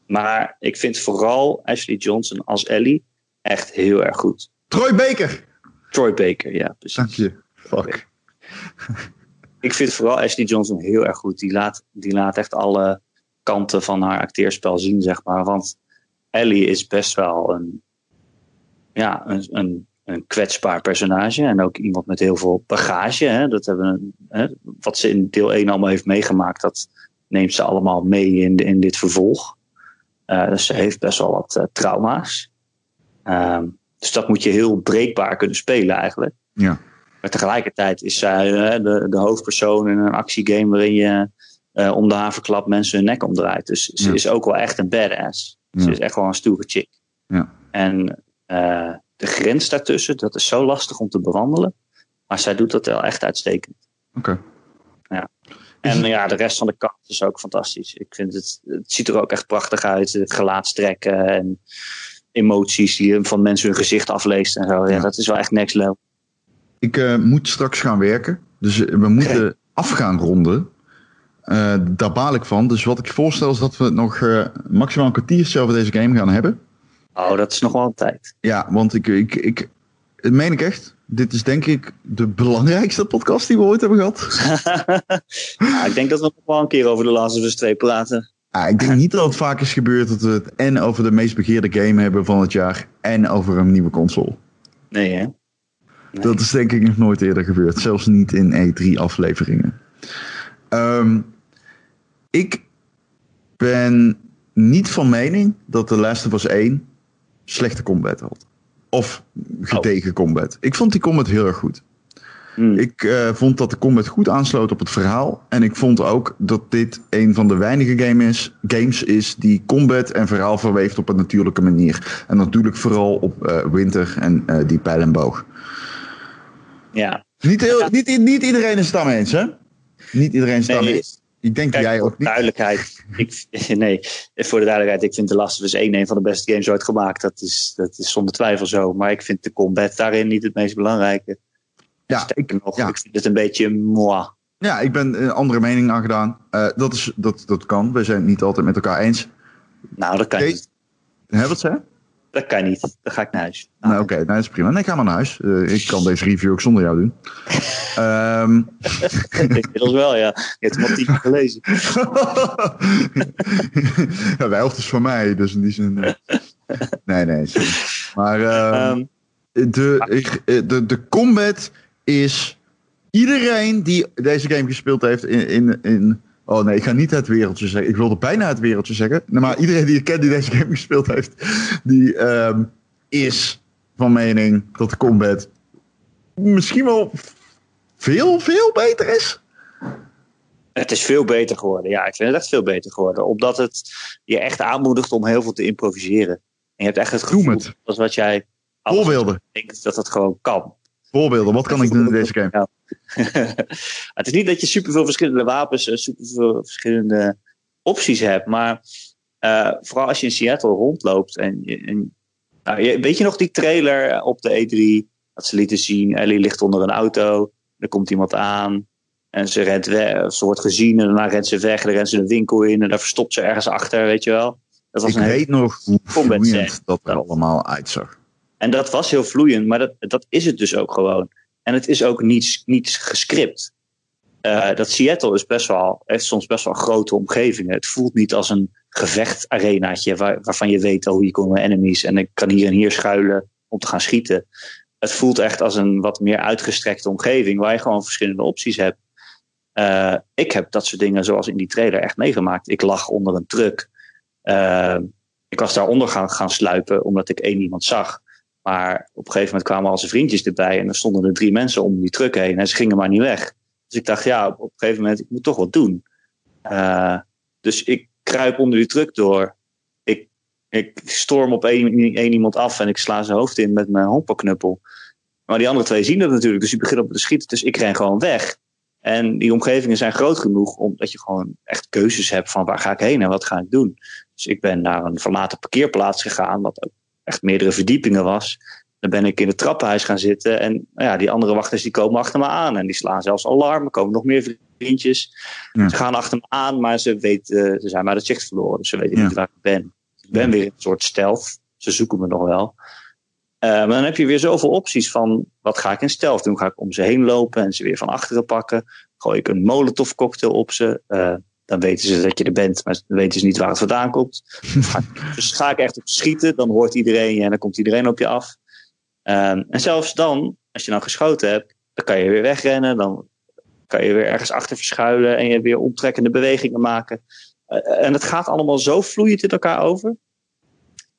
maar ik vind vooral Ashley Johnson als Ellie echt heel erg goed. Troy Baker! Troy Baker, ja, precies. Dank je. Fuck. Ik vind vooral Ashley Johnson heel erg goed. Die laat, die laat echt alle kanten van haar acteerspel zien, zeg maar. Want Ellie is best wel een, ja, een, een, een kwetsbaar personage. En ook iemand met heel veel bagage. Hè. Dat hebben, hè, wat ze in deel 1 allemaal heeft meegemaakt, dat neemt ze allemaal mee in, in dit vervolg. Uh, dus ze heeft best wel wat uh, trauma's. Um, dus dat moet je heel breekbaar kunnen spelen eigenlijk. Ja. Maar tegelijkertijd is zij uh, de, de hoofdpersoon in een actiegame waarin je om de haverklap mensen hun nek omdraait. Dus ze Ja. is ook wel echt een badass. Ja. Ze is echt wel een stoere chick. Ja. En uh, de grens daartussen, dat is zo lastig om te bewandelen. Maar zij doet dat wel echt uitstekend. Oké. Ja. En ja, de rest van de kast is ook fantastisch. Ik vind het, het ziet er ook echt prachtig uit. Het gelaatstrekken en emoties die je van mensen hun gezicht afleest en zo. Ja, Ja. dat is wel echt next level. Ik eh, moet straks gaan werken. Dus eh, we moeten af gaan ronden. Eh, daar baal ik van. Dus wat ik voorstel is dat we nog eh, maximaal een kwartiertje over deze game gaan hebben. Oh, dat is nog wel een tijd. Ja, want ik, ik, ik, het meen ik echt. Dit is denk ik de belangrijkste podcast die we ooit hebben gehad. ja, ik denk dat we nog wel een keer over de Last of Us 2 praten. Ah, ik denk niet dat het vaak is gebeurd dat we het en over de meest begeerde game hebben van het jaar en over een nieuwe console. Nee, hè? Nee. Dat is denk ik nog nooit eerder gebeurd. Zelfs niet in E3 afleveringen. Um, ik ben niet van mening dat The Last of Us 1 slechte combat had. Of gedegen oh. combat. Ik vond die combat heel erg goed. Hmm. Ik uh, vond dat de combat goed aansloot op het verhaal. En ik vond ook dat dit een van de weinige game is, games is die combat en verhaal verweeft op een natuurlijke manier. En natuurlijk vooral op uh, Winter en uh, die pijl en boog. Ja. Niet, heel. Niet, niet iedereen is het daarmee eens, hè? Niet iedereen is het nee, eens. Ik denk Kijk, jij ook niet. Duidelijkheid. ik, nee, voor de duidelijkheid. Ik vind The Last of Us 1 een van de beste games ooit gemaakt. Dat is, dat is zonder twijfel zo. Maar ik vind de combat daarin niet het meest belangrijke. Ja, ik, nog, ja. ik vind het een beetje moi. Ja, ik ben een andere mening aangedaan. Uh, dat, is, dat, dat kan. We zijn het niet altijd met elkaar eens. Nou, dat kan Oké. niet. Hè, wat zei je? Dat kan niet. Dan ga ik naar huis. Nou, Oké, okay, nou, dat is prima. Nee, ik ga maar naar huis. Uh, ik kan deze review ook zonder jou doen. um... Inmiddels wel, ja. Je hebt hem al tien keer gelezen. ja, de helft is van mij, dus in die zin... Uh... Nee, nee. Sorry. Maar uh, um, de, ik, de, de combat is... Iedereen die deze game gespeeld heeft in... in, in Oh nee, ik ga niet het wereldje zeggen. Ik wilde bijna het wereldje zeggen. Maar iedereen die ik ken die deze game gespeeld heeft, die um, is van mening dat de combat misschien wel veel, veel beter is. Het is veel beter geworden. Ja, ik vind het echt veel beter geworden. Omdat het je echt aanmoedigt om heel veel te improviseren. En je hebt echt het gevoel dat wat jij Voorbeelden. denkt dat het gewoon kan. Voorbeelden, wat kan ik doen in deze game? Ja. het is niet dat je superveel verschillende wapens en superveel verschillende opties hebt. Maar uh, vooral als je in Seattle rondloopt. En, en nou, je, weet je nog die trailer op de E3? Dat ze lieten zien, Ellie ligt onder een auto. Er komt iemand aan. En ze rent weg. Ze wordt gezien en daarna rent ze weg. Dan rent ze een winkel in en daar verstopt ze ergens achter, weet je wel. Dat was ik een weet nog hoe dat er allemaal uitzag. En dat was heel vloeiend, maar dat, dat is het dus ook gewoon. En het is ook niet, niet gescript. Uh, dat Seattle is best wel, heeft soms best wel grote omgevingen. Het voelt niet als een gevechtarenaatje waar, waarvan je weet, oh hier komen enemies en ik kan hier en hier schuilen om te gaan schieten. Het voelt echt als een wat meer uitgestrekte omgeving waar je gewoon verschillende opties hebt. Uh, ik heb dat soort dingen, zoals in die trailer, echt meegemaakt. Ik lag onder een truck. Uh, ik was daaronder gaan, gaan sluipen, omdat ik één iemand zag. Maar op een gegeven moment kwamen al zijn vriendjes erbij. En er stonden er drie mensen om die truck heen. En ze gingen maar niet weg. Dus ik dacht, ja, op, een gegeven moment, ik moet toch wat doen. Uh, dus ik kruip onder die truck door. Ik, ik storm op één, iemand af en ik sla zijn hoofd in met mijn honkbalknuppel. Maar die andere twee zien dat natuurlijk, dus die beginnen op te schieten. Dus ik ren gewoon weg. En die omgevingen zijn groot genoeg omdat je gewoon echt keuzes hebt van waar ga ik heen en wat ga ik doen. Dus ik ben naar een verlaten parkeerplaats gegaan, wat ook echt meerdere verdiepingen was. Dan ben ik in het trappenhuis gaan zitten en nou ja, die andere wachters die komen achter me aan en die slaan zelfs alarm. Er komen nog meer vriendjes. Ja. Ze gaan achter me aan, maar ze weten, ze zijn maar het zicht verloren. Dus ze weten ja. niet waar ik ben. Ik ben weer een soort stealth. Ze zoeken me nog wel. Uh, maar dan heb je weer zoveel opties van wat ga ik in stealth doen? Ga ik om ze heen lopen en ze weer van achteren pakken? Gooi ik een molotov cocktail op ze? Uh, dan weten ze dat je er bent, maar dan weten ze niet waar het vandaan komt. Dus ga ik echt op schieten, dan hoort iedereen je en dan komt iedereen op je af. Um, en zelfs dan, als je nou geschoten hebt, dan kan je weer wegrennen. Dan kan je weer ergens achter verschuilen en je weer omtrekkende bewegingen maken. Uh, en het gaat allemaal zo vloeiend in elkaar over.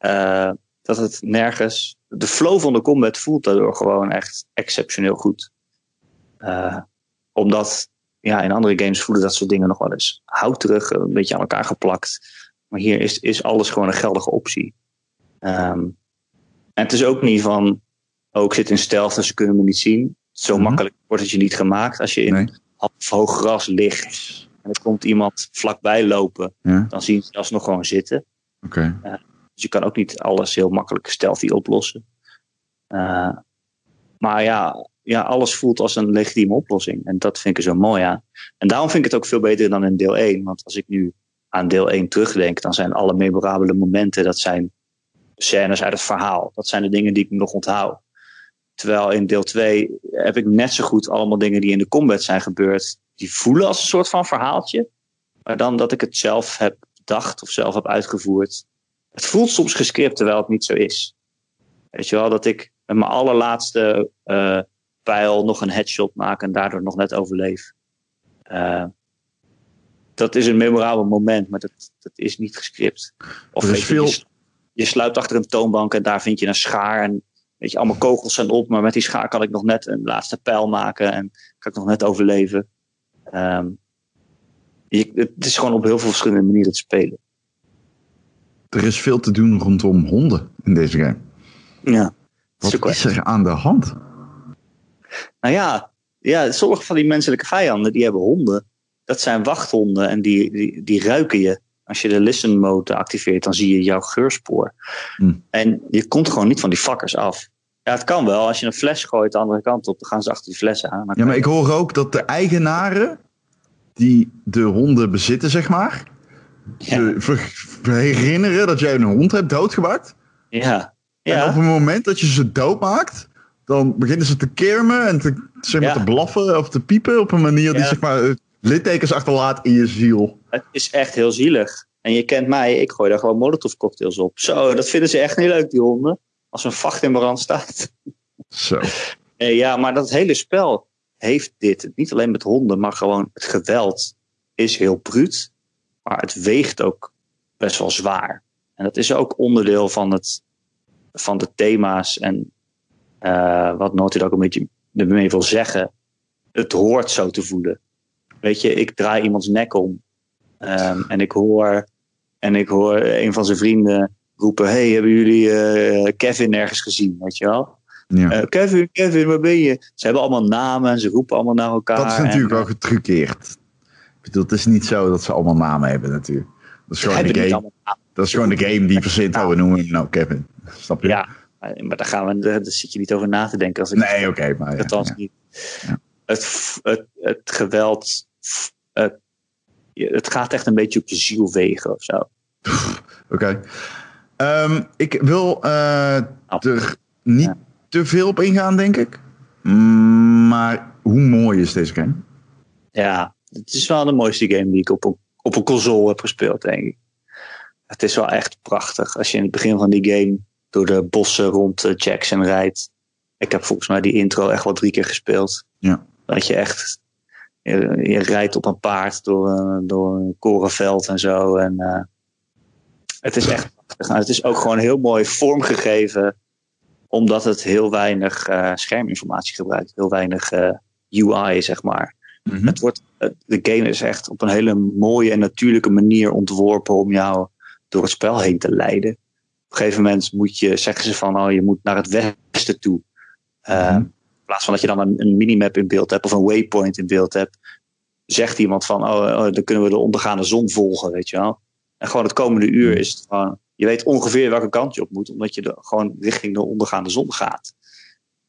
Uh, dat het nergens. De flow van de combat voelt daardoor gewoon echt exceptioneel goed. Uh, omdat ja, in andere games voelen dat soort dingen nog wel eens houterig, een beetje aan elkaar geplakt. Maar hier is, is alles gewoon een geldige optie. Um, en het is ook niet van, oh, ik zit in stealth en ze kunnen me niet zien. Zo mm-hmm. makkelijk wordt het je niet gemaakt. Als je in nee. half hoog gras ligt en er komt iemand vlakbij lopen, ja. dan zien ze alsnog gewoon zitten. Okay. Uh, dus je kan ook niet alles heel makkelijk stealthy oplossen. Uh, maar ja, ja, alles voelt als een legitieme oplossing. En dat vind ik zo mooi aan. En daarom vind ik het ook veel beter dan in deel 1. Want als ik nu aan deel 1 terugdenk, dan zijn alle memorabele momenten, dat zijn scènes uit het verhaal. Dat zijn de dingen die ik nog onthoud. Terwijl in deel 2 heb ik net zo goed allemaal dingen die in de combat zijn gebeurd, die voelen als een soort van verhaaltje. Maar dan dat ik het zelf heb bedacht of zelf heb uitgevoerd. Het voelt soms gescript terwijl het niet zo is. Weet je wel, dat ik mijn allerlaatste uh, pijl nog een headshot maak en daardoor nog net overleef. Uh, dat is een memorabel moment, maar dat, dat is niet gescript. Of veel... je, je sluipt achter een toonbank en daar vind je een schaar en weet je, allemaal kogels zijn op, maar met die schaar kan ik nog net een laatste pijl maken en kan ik nog net overleven. Um, je, het is gewoon op heel veel verschillende manieren te spelen. Er is veel te doen rondom honden in deze game. Ja. Wat is er aan de hand? Nou ja, ja, sommige van die menselijke vijanden die hebben honden. Dat zijn wachthonden en die, die, die ruiken je. Als je de listen mode activeert, dan zie je jouw geurspoor. Hm. En je komt gewoon niet van die fuckers af. Ja, het kan wel. Als je een fles gooit de andere kant op, dan gaan ze achter die flessen aan. Ja, maar ik hoor ook dat de eigenaren die de honden bezitten, zeg maar, ja. herinneren dat jij een hond hebt doodgemaakt. Ja. ja. En op het moment dat je ze doodmaakt, dan beginnen ze te kermen en te, zeg maar, Ja. te blaffen of te piepen op een manier die zeg maar, eh, littekens achterlaat in je ziel. Het is echt heel zielig. En je kent mij, ik gooi daar gewoon molotov cocktails op. Zo, dat vinden ze echt niet leuk, die honden. Als een vacht in brand staat. Zo. Nee, ja, maar dat hele spel heeft dit. Niet alleen met honden, maar gewoon het geweld is heel bruut. Maar het weegt ook best wel zwaar. En dat is ook onderdeel van, het, van de thema's en uh, wat Naughty Dog een beetje ermee wil zeggen. Het hoort zo te voelen. Weet je, ik draai iemands nek om. Um, en ik hoor, en ik hoor een van zijn vrienden roepen: Hey, hebben jullie uh, Kevin nergens gezien? Weet je wel? Ja. Uh, Kevin, Kevin, waar ben je? Ze hebben allemaal namen en ze roepen allemaal naar elkaar. Dat is natuurlijk en, wel getruckeerd. Ik bedoel, het is niet zo dat ze allemaal namen hebben natuurlijk. Dat is gewoon, de game, dat is gewoon de game die verzint, oh, we noemen hem nou Kevin. Snap je? Ja, maar daar, gaan we, daar zit je niet over na te denken. Als ik Nee, oké, maar ja, Althans ja. niet. Ja. Het, het, het geweld, het, het gaat echt een beetje op je ziel wegen of zo. Oké. Ehm, ik wil eh, Oh. er niet te veel op ingaan, denk ik. Mm, Maar hoe mooi is deze game? Ja, het is wel de mooiste game die ik op een, op een console heb gespeeld, denk ik. Het is wel echt prachtig. Als je in het begin van die game door de bossen rond eh, Jackson rijdt. Ik heb volgens mij die intro echt wel drie keer gespeeld. Ja. Dat je echt je, je rijdt op een paard door, eh, door een korenveld en zo. En eh, het is echt prachtig. Het is ook gewoon heel mooi vormgegeven, omdat het heel weinig eh, scherminformatie gebruikt. Heel weinig eh, UI, zeg maar. Mhm. Het wordt, de game is echt op een hele mooie en natuurlijke manier ontworpen om jou door het spel heen te leiden. Op een gegeven moment moet je, zeggen ze van, oh, je moet naar het westen toe. Eh, Mhm. In plaats van dat je dan een, een minimap in beeld hebt of een waypoint in beeld hebt, zegt iemand van, oh, oh, dan kunnen we de ondergaande zon volgen, weet je wel. En gewoon het komende uur is het gewoon, je weet ongeveer welke kant je op moet, omdat je de, gewoon richting de ondergaande zon gaat.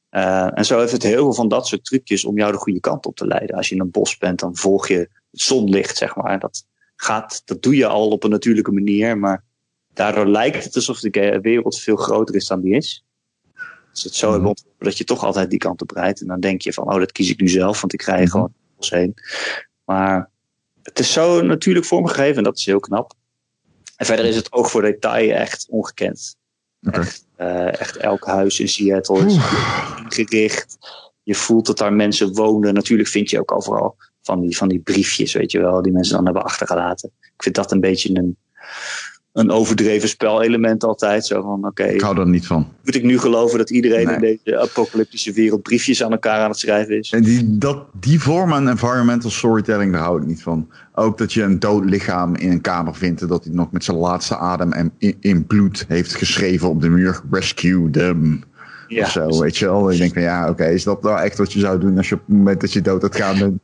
Eh, en zo heeft het heel veel van dat soort trucjes om jou de goede kant op te leiden. Als je in een bos bent, dan volg je het zonlicht, zeg maar. Dat, gaat, dat doe je al op een natuurlijke manier, maar daardoor lijkt het alsof de wereld veel groter is dan die is. Als het zo hebben ontworpen dat je toch altijd die kant op rijdt. En dan denk je van, oh, dat kies ik nu zelf, want ik rij Mhm. gewoon bos heen. Maar het is zo natuurlijk vormgegeven en dat is heel knap. En verder is het oog voor detail echt ongekend. Echt, eh, echt elk huis in Seattle is ingericht. Je voelt dat daar mensen wonen. Natuurlijk vind je ook overal van die, van die briefjes, weet je wel, die mensen dan hebben achtergelaten. Ik vind dat een beetje een, een overdreven spelelement altijd. Zo van, oké, Ik hou er niet van. moet ik nu geloven dat iedereen Nee. in deze apocalyptische wereld briefjes aan elkaar aan het schrijven is? En die, dat, die vorm aan environmental storytelling, daar hou ik niet van. Ook dat je een dood lichaam in een kamer vindt. En dat hij nog met zijn laatste adem en in, in bloed heeft geschreven op de muur. Rescue them. Ja, of zo, weet je wel. Ik denk van ja, oké, is dat nou echt wat je zou doen als je op het moment dat je dood gaat gaan bent?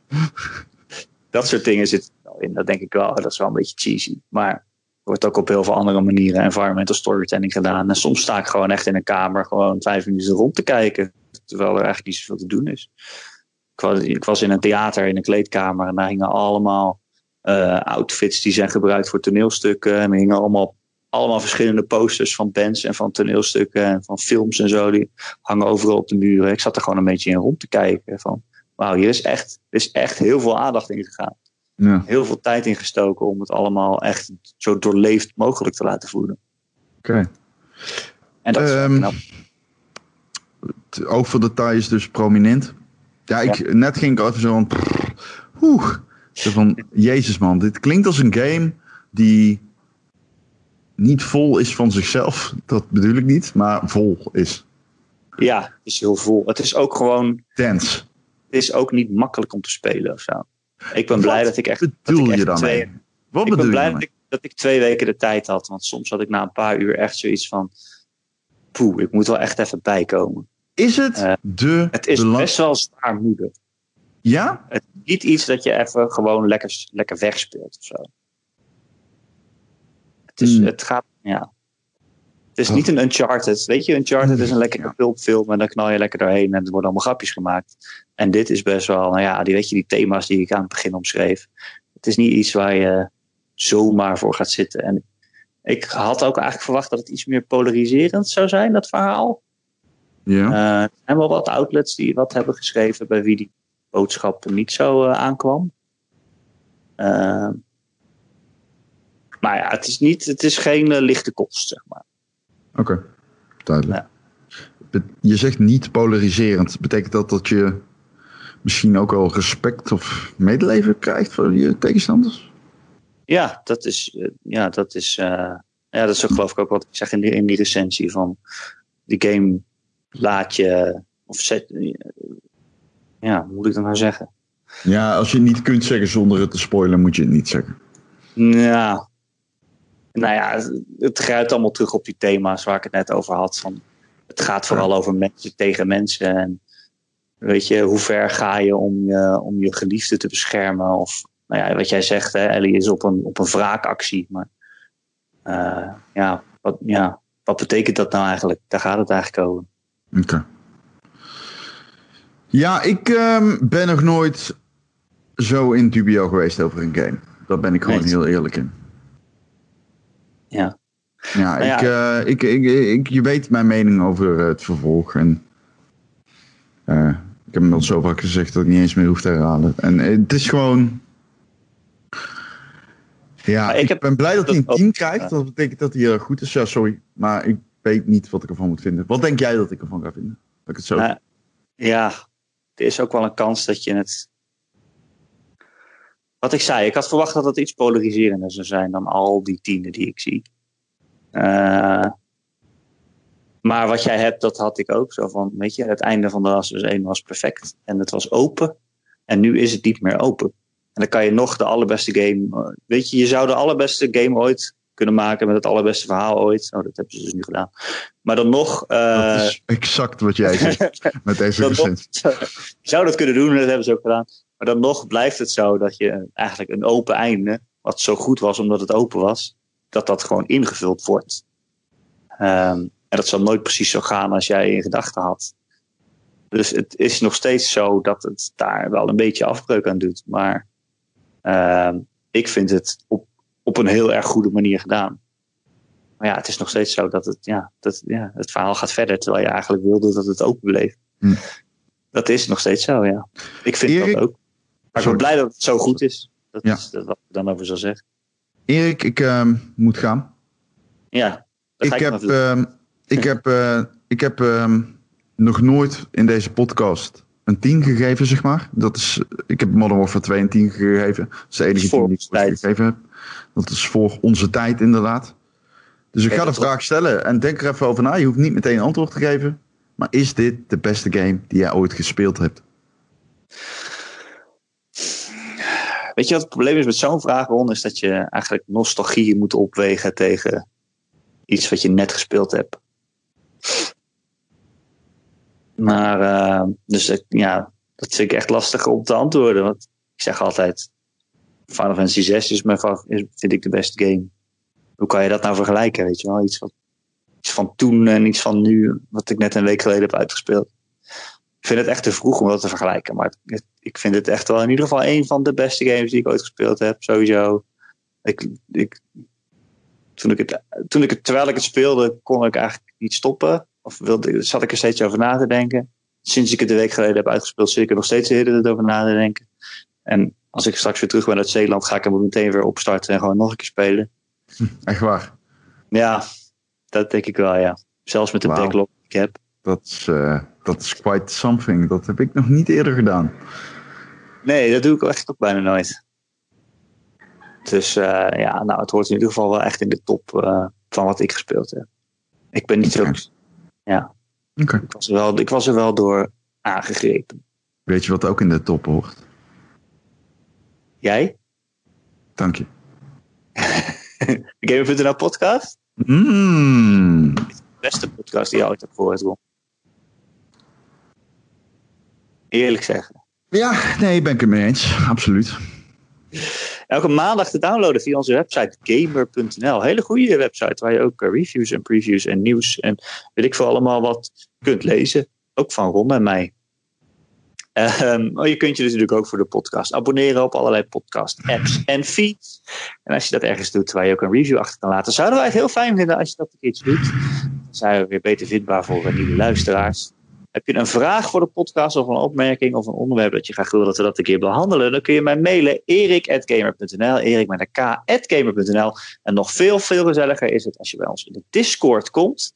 dat soort dingen zitten er wel in. Dat denk ik wel. Dat is wel een beetje cheesy. Maar wordt ook op heel veel andere manieren environmental storytelling gedaan. En soms sta ik gewoon echt in een kamer gewoon vijf minuten rond te kijken. Terwijl er eigenlijk niet zoveel te doen is. Ik was, in een theater in een kleedkamer. En daar hingen allemaal eh, outfits die zijn gebruikt voor toneelstukken. En er hingen allemaal, allemaal verschillende posters van bands en van toneelstukken. En van films en zo. Die hangen overal op de muren. Ik zat er gewoon een beetje in rond te kijken. Van, wauw, hier is echt, is echt heel veel aandacht in gegaan Ja, heel veel tijd in gestoken om het allemaal echt zo doorleefd mogelijk te laten voelen. oké. En dat is Ehm, knap. Het oog voor detail is dus prominent. Ja, ik, net ging ik even zo van... prrr, Oeh. Zo van, jezus man, dit klinkt als een game die niet vol is van zichzelf. Dat bedoel ik niet, maar vol is. Ja, het is heel vol. Het is ook gewoon, Dense. het is ook niet makkelijk om te spelen of zo. Ik ben blij dat ik echt, dat ik echt je dan twee? Wat ik bedoel ben je blij dat ik, dat ik twee weken de tijd had. Want soms had ik na een paar uur echt zoiets van, poeh, ik moet wel echt even bijkomen. Is het Eh, de... Het is belang- best wel zwaarmoedig. Ja? Het is niet iets dat je even gewoon lekker, lekker wegspeelt of zo. Het, is, Hmm. het gaat, ja. Het is niet een Uncharted. Weet je, Uncharted is een lekkere pulpfilm en dan knal je lekker doorheen en er worden allemaal grapjes gemaakt. En dit is best wel, nou ja, die weet je, die thema's die ik aan het begin omschreef. Het is niet iets waar je zomaar voor gaat zitten. En ik had ook eigenlijk verwacht dat het iets meer polariserend zou zijn, dat verhaal. Ja. Eh, er zijn wel wat outlets die wat hebben geschreven bij wie die boodschap niet zo eh, aankwam. Eh, maar ja, het is, niet, het is geen lichte kost, zeg maar. Oké. Duidelijk. Be- Je zegt niet polariserend. Betekent dat dat je misschien ook wel respect of medeleven krijgt voor je tegenstanders? Ja, dat is, eh, ja, dat is, eh, ja, dat is ook, geloof ik ook wat ik zeg in die, in die recensie van die game laat je, of zet, eh, ja, hoe moet ik dat nou zeggen? Ja, als je het niet kunt zeggen zonder het te spoilen, moet je het niet zeggen. Ja. Nou ja, het- grijpt allemaal terug op die thema's waar ik het net over had. Van, het gaat vooral over mensen tegen mensen. En weet je, hoe ver ga je om je, om je geliefde te beschermen? Of nou ja, wat jij zegt, hè, Ellie is op een, op een wraakactie. Maar eh, ja, wat, ja, wat betekent dat nou eigenlijk? Daar gaat het eigenlijk over. Oké. Ja, ik ehm, ben nog nooit zo in dubio geweest over een game. Daar ben ik gewoon Nee. heel eerlijk in. Ja. Ja, Nou ja. eh, ik, ik, ik, je weet mijn mening over eh, het vervolg. En, eh, ik heb hem al zo vaak gezegd dat ik niet eens meer hoef te herhalen. En het is gewoon... Ja, ik, ben blij dat hij een dat 10 ook, krijgt. Dat betekent dat hij heel goed is. Ja, sorry. Maar ik weet niet wat ik ervan moet vinden. Wat denk jij dat ik ervan ga vinden? Dat ik het zo... Nou, ja, er is ook wel een kans dat je het wat ik zei, ik had verwacht dat het iets polariserender zou zijn dan al die tienen die ik zie. Uh, maar wat jij hebt, dat had ik ook. Zo van, weet je, het einde van de Last of Us 1 was perfect. En het was open. En nu is het niet meer open. En dan kan je nog de allerbeste game... Weet je, je zou de allerbeste game ooit kunnen maken met het allerbeste verhaal ooit. Oh, dat hebben ze dus nu gedaan. Maar dan nog... Uh, dat is exact wat jij zegt met deze zou dat kunnen doen, en dat hebben ze ook gedaan. Maar dan nog blijft het zo dat je eigenlijk een open einde, wat zo goed was omdat het open was, dat dat gewoon ingevuld wordt. Um, en dat zal nooit precies zo gaan als jij in gedachten had. Dus het is nog steeds zo dat het daar wel een beetje afbreuk aan doet. Maar uh, ik vind het op, op een heel erg goede manier gedaan. Maar ja, het is nog steeds zo dat het, ja, dat, ja, het verhaal gaat verder. Terwijl je eigenlijk wilde dat het open bleef. Hm. Dat is nog steeds zo, ja. Ik vind Erik, dat ook. Maar ik ben blij dat het zo goed is. Dat ja. is wat ik dan over zou zeggen. Erik, ik uh, moet gaan. Ja. Ik, ik heb, ik heb, uh, ik heb uh, nog nooit in deze podcast een 10 gegeven, zeg maar. Dat is, ik heb Modern Warfare 2 een 10 gegeven. Dat is de enige 10 die ik gegeven heb. Dat is voor onze tijd, inderdaad. Dus ik ga de vraag stellen en denk er even over na. Je hoeft niet meteen een antwoord te geven. Maar is dit de beste game die jij ooit gespeeld hebt? Weet je wat het probleem is met zo'n vraag, Ron? Is dat je eigenlijk nostalgie moet opwegen tegen iets wat je net gespeeld hebt. Maar, uh, dus ja, dat vind ik echt lastig om te antwoorden. Want ik zeg altijd, Final Fantasy 6 is mijn, vind ik de beste game. Hoe kan je dat nou vergelijken, weet je wel? Iets, iets van toen en iets van nu, wat ik net een week geleden heb uitgespeeld. Ik vind het echt te vroeg om dat te vergelijken. Maar ik vind het echt wel in ieder geval een van de beste games die ik ooit gespeeld heb, sowieso. Ik, ik, toen ik het, toen ik het, terwijl ik het speelde, kon ik eigenlijk niet stoppen. Of wilde, zat ik er steeds over na te denken. Sinds ik het een week geleden heb uitgespeeld, zit ik er nog steeds eerder over na te denken. En als ik straks weer terug ben uit Zeeland, ga ik hem meteen weer opstarten en gewoon nog een keer spelen. Echt waar? Ja, dat denk ik wel, ja. Zelfs met de wow. backlog die ik heb. Dat is, uh, dat is quite something. Dat heb ik nog niet eerder gedaan. Nee, dat doe ik echt ook bijna nooit. Dus uh, ja, nou, het hoort in ieder geval wel echt in de top uh, van wat ik gespeeld heb. Ik ben niet okay. zo. Ja. Okay. Ik, was er wel, ik was er wel door aangegrepen. Weet je wat ook in de top hoort? Jij? Dank je. Gamer.nl podcast? Mm. De beste podcast die je ooit hebt gehoord, Ron. Eerlijk zeggen. Ja, nee, ben ik het mee eens. Absoluut. Elke maandag te downloaden via onze website gamer.nl. Hele goede website waar je ook eh, reviews en previews en nieuws en weet ik veel allemaal wat kunt lezen. Ook van Ron en mij. Um, oh, je kunt je natuurlijk ook voor de podcast abonneren op allerlei podcast apps en feeds. En als je dat ergens doet waar je ook een review achter kan laten, zouden wij het heel fijn vinden als je dat een keertje doet. Dan zijn we weer beter vindbaar voor nieuwe luisteraars. Heb je een vraag voor de podcast of een opmerking of een onderwerp dat je graag wil dat we dat een keer behandelen, dan kun je mij mailen erik.gamer.nl, erik met een k.gamer.nl. En nog veel, veel gezelliger is het als je bij ons in de Discord komt.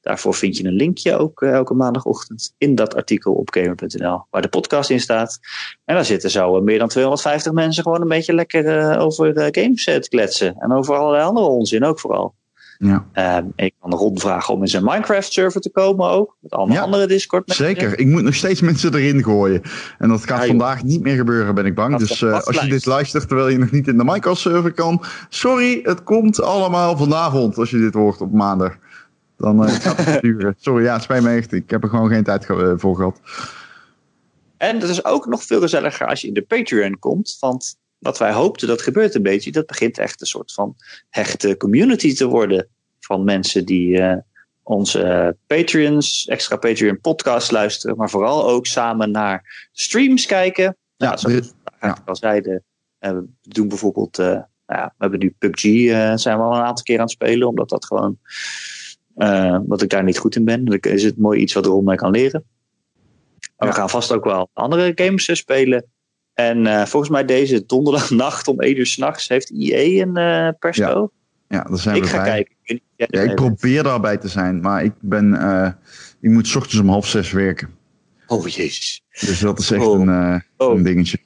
Daarvoor vind je een linkje ook uh, elke maandagochtend in dat artikel op gamer.nl, waar de podcast in staat. En daar zitten zo meer dan 250 mensen gewoon een beetje lekker uh, over uh, games te kletsen. En over allerlei andere onzin ook vooral. Ja. Uh, ik kan Ron vragen om in zijn Minecraft-server te komen ook. Met allemaal ja, andere Discord mensen. Zeker. Ik moet nog steeds mensen erin gooien. En dat gaat ja, vandaag niet meer gebeuren, ben ik bang. Dat dus uh, als je dit luistert terwijl je nog niet in de Minecraft-server kan. Sorry, het komt allemaal vanavond als je dit hoort op maandag. Dan uh, gaat het duren. Sorry, ja, spijt me echt. Ik heb er gewoon geen tijd voor gehad. En het is ook nog veel gezelliger als je in de Patreon komt. Want wat wij hoopten, dat gebeurt een beetje. Dat begint echt een soort van hechte community te worden. Van mensen die uh, onze Patreons, extra Patreon podcasts luisteren. Maar vooral ook samen naar streams kijken. Ja, nou, zoals we ja. al zeiden. Uh, we doen bijvoorbeeld, uh, nou ja, we hebben nu PUBG, zijn we al een aantal keer aan het spelen. Omdat dat gewoon, wat ik daar niet goed in ben. Dan is het mooi iets wat Ron mij kan leren. Maar ja. we gaan vast ook wel andere games spelen. En uh, volgens mij deze donderdagnacht om 1 uur s'nachts heeft IE een uh, persco. Ja, ja daar zijn ik we ga bij. kijken. Ik, ja, ik probeer daarbij te zijn, maar ik ben, uh, ik moet s ochtends om half zes werken. Oh jezus. Dus dat is echt oh. een, oh. een dingetje.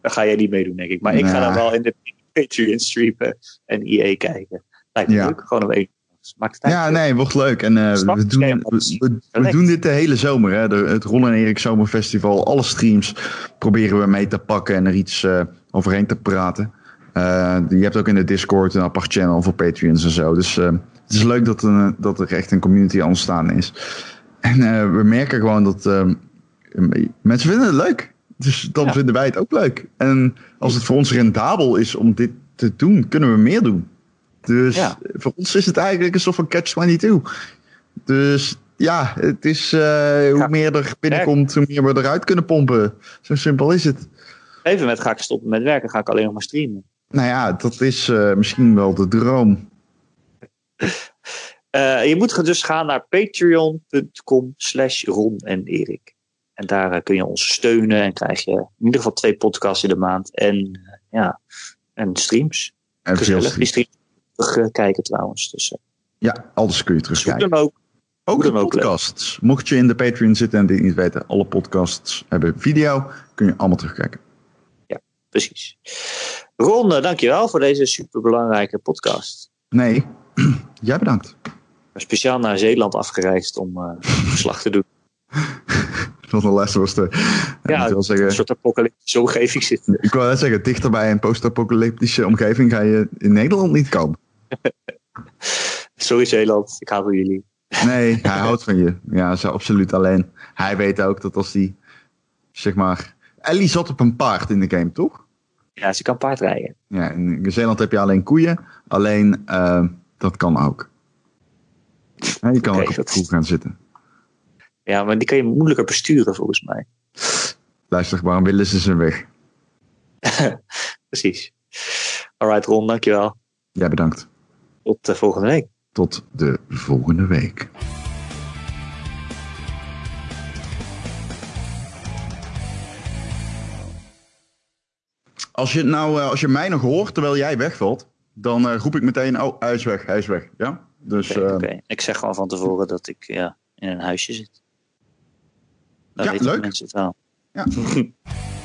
daar ga jij niet meedoen, denk ik. Maar ik ga dan wel in de Patreon streamen en EA kijken. Lijkt me Ja. leuk, gewoon op één. Maakt het Ja, nee, wordt leuk. En eh, we, doen, we, doen dit de hele zomer. Hè? De, het Ron en Erik Zomerfestival. Alle streams proberen we mee te pakken en er iets eh, overheen te praten. Eh, je hebt ook in de Discord een apart channel voor Patreons en zo. Dus het is leuk dat, er- dat er echt een community aan ontstaan is. En we merken gewoon dat mensen vinden het leuk. Dus dan Ja. vinden wij het ook leuk. En als het voor ons rendabel is om dit te doen, kunnen we meer doen. Dus Ja. voor ons is het eigenlijk een soort van catch-22. Dus ja, het is eh, hoe Ja. meer er binnenkomt, hoe meer we eruit kunnen pompen. Zo simpel is het. Gegeven moment ga ik stoppen met werken. Ga ik alleen nog maar streamen. Nou ja, dat is eh, misschien wel de droom. Eh, je moet dus gaan naar patreon.com slash Ron en Erik. En daar kun je ons steunen en krijg je in ieder geval twee podcasts in de maand. En ja, en streams. En Gezellig. Die streams. Streams terugkijken trouwens. Dus eh, Ja, alles kun je terugkijken. ook. Ook de leuk. podcasts. Mocht je in de Patreon zitten en dit niet weten, alle podcasts hebben video. Kun je allemaal terugkijken. Precies. Ron, eh, dankjewel voor deze superbelangrijke podcast. Nee, jij bedankt. Speciaal naar Zeeland afgereisd om eh verslag te doen. De les was de. Ja, ik wil een soort apocalyptische omgeving zitten. ik wou net zeggen, dichter bij een post-apocalyptische omgeving ga je in Nederland niet komen. Sorry Zeeland, ik hou van jullie. Nee, hij houdt van je. Ja, zo absoluut. Alleen, hij weet ook dat als hij, zeg maar... Ellie zat op een paard in de game, toch? Ja, ze kan paardrijden. Ja, in Zeeland heb je alleen koeien. Alleen, eh, dat kan ook. Ja, je kan ook op de koe gaan zitten. Ja, maar die kan je moeilijker besturen volgens mij. Luister, waarom willen ze zijn weg? Precies. Alright Ron, dankjewel. Jij bedankt. Tot de volgende week. Tot de volgende week. Als je, nou, eh, als je mij nog hoort terwijl jij wegvalt, dan eh, roep ik meteen, oh, hij is weg, hij is weg. Ja? Dus eh. Ik zeg gewoon van tevoren dat ik ja, in een huisje zit. Dan Ja, weten leuk. mensen het wel. ja.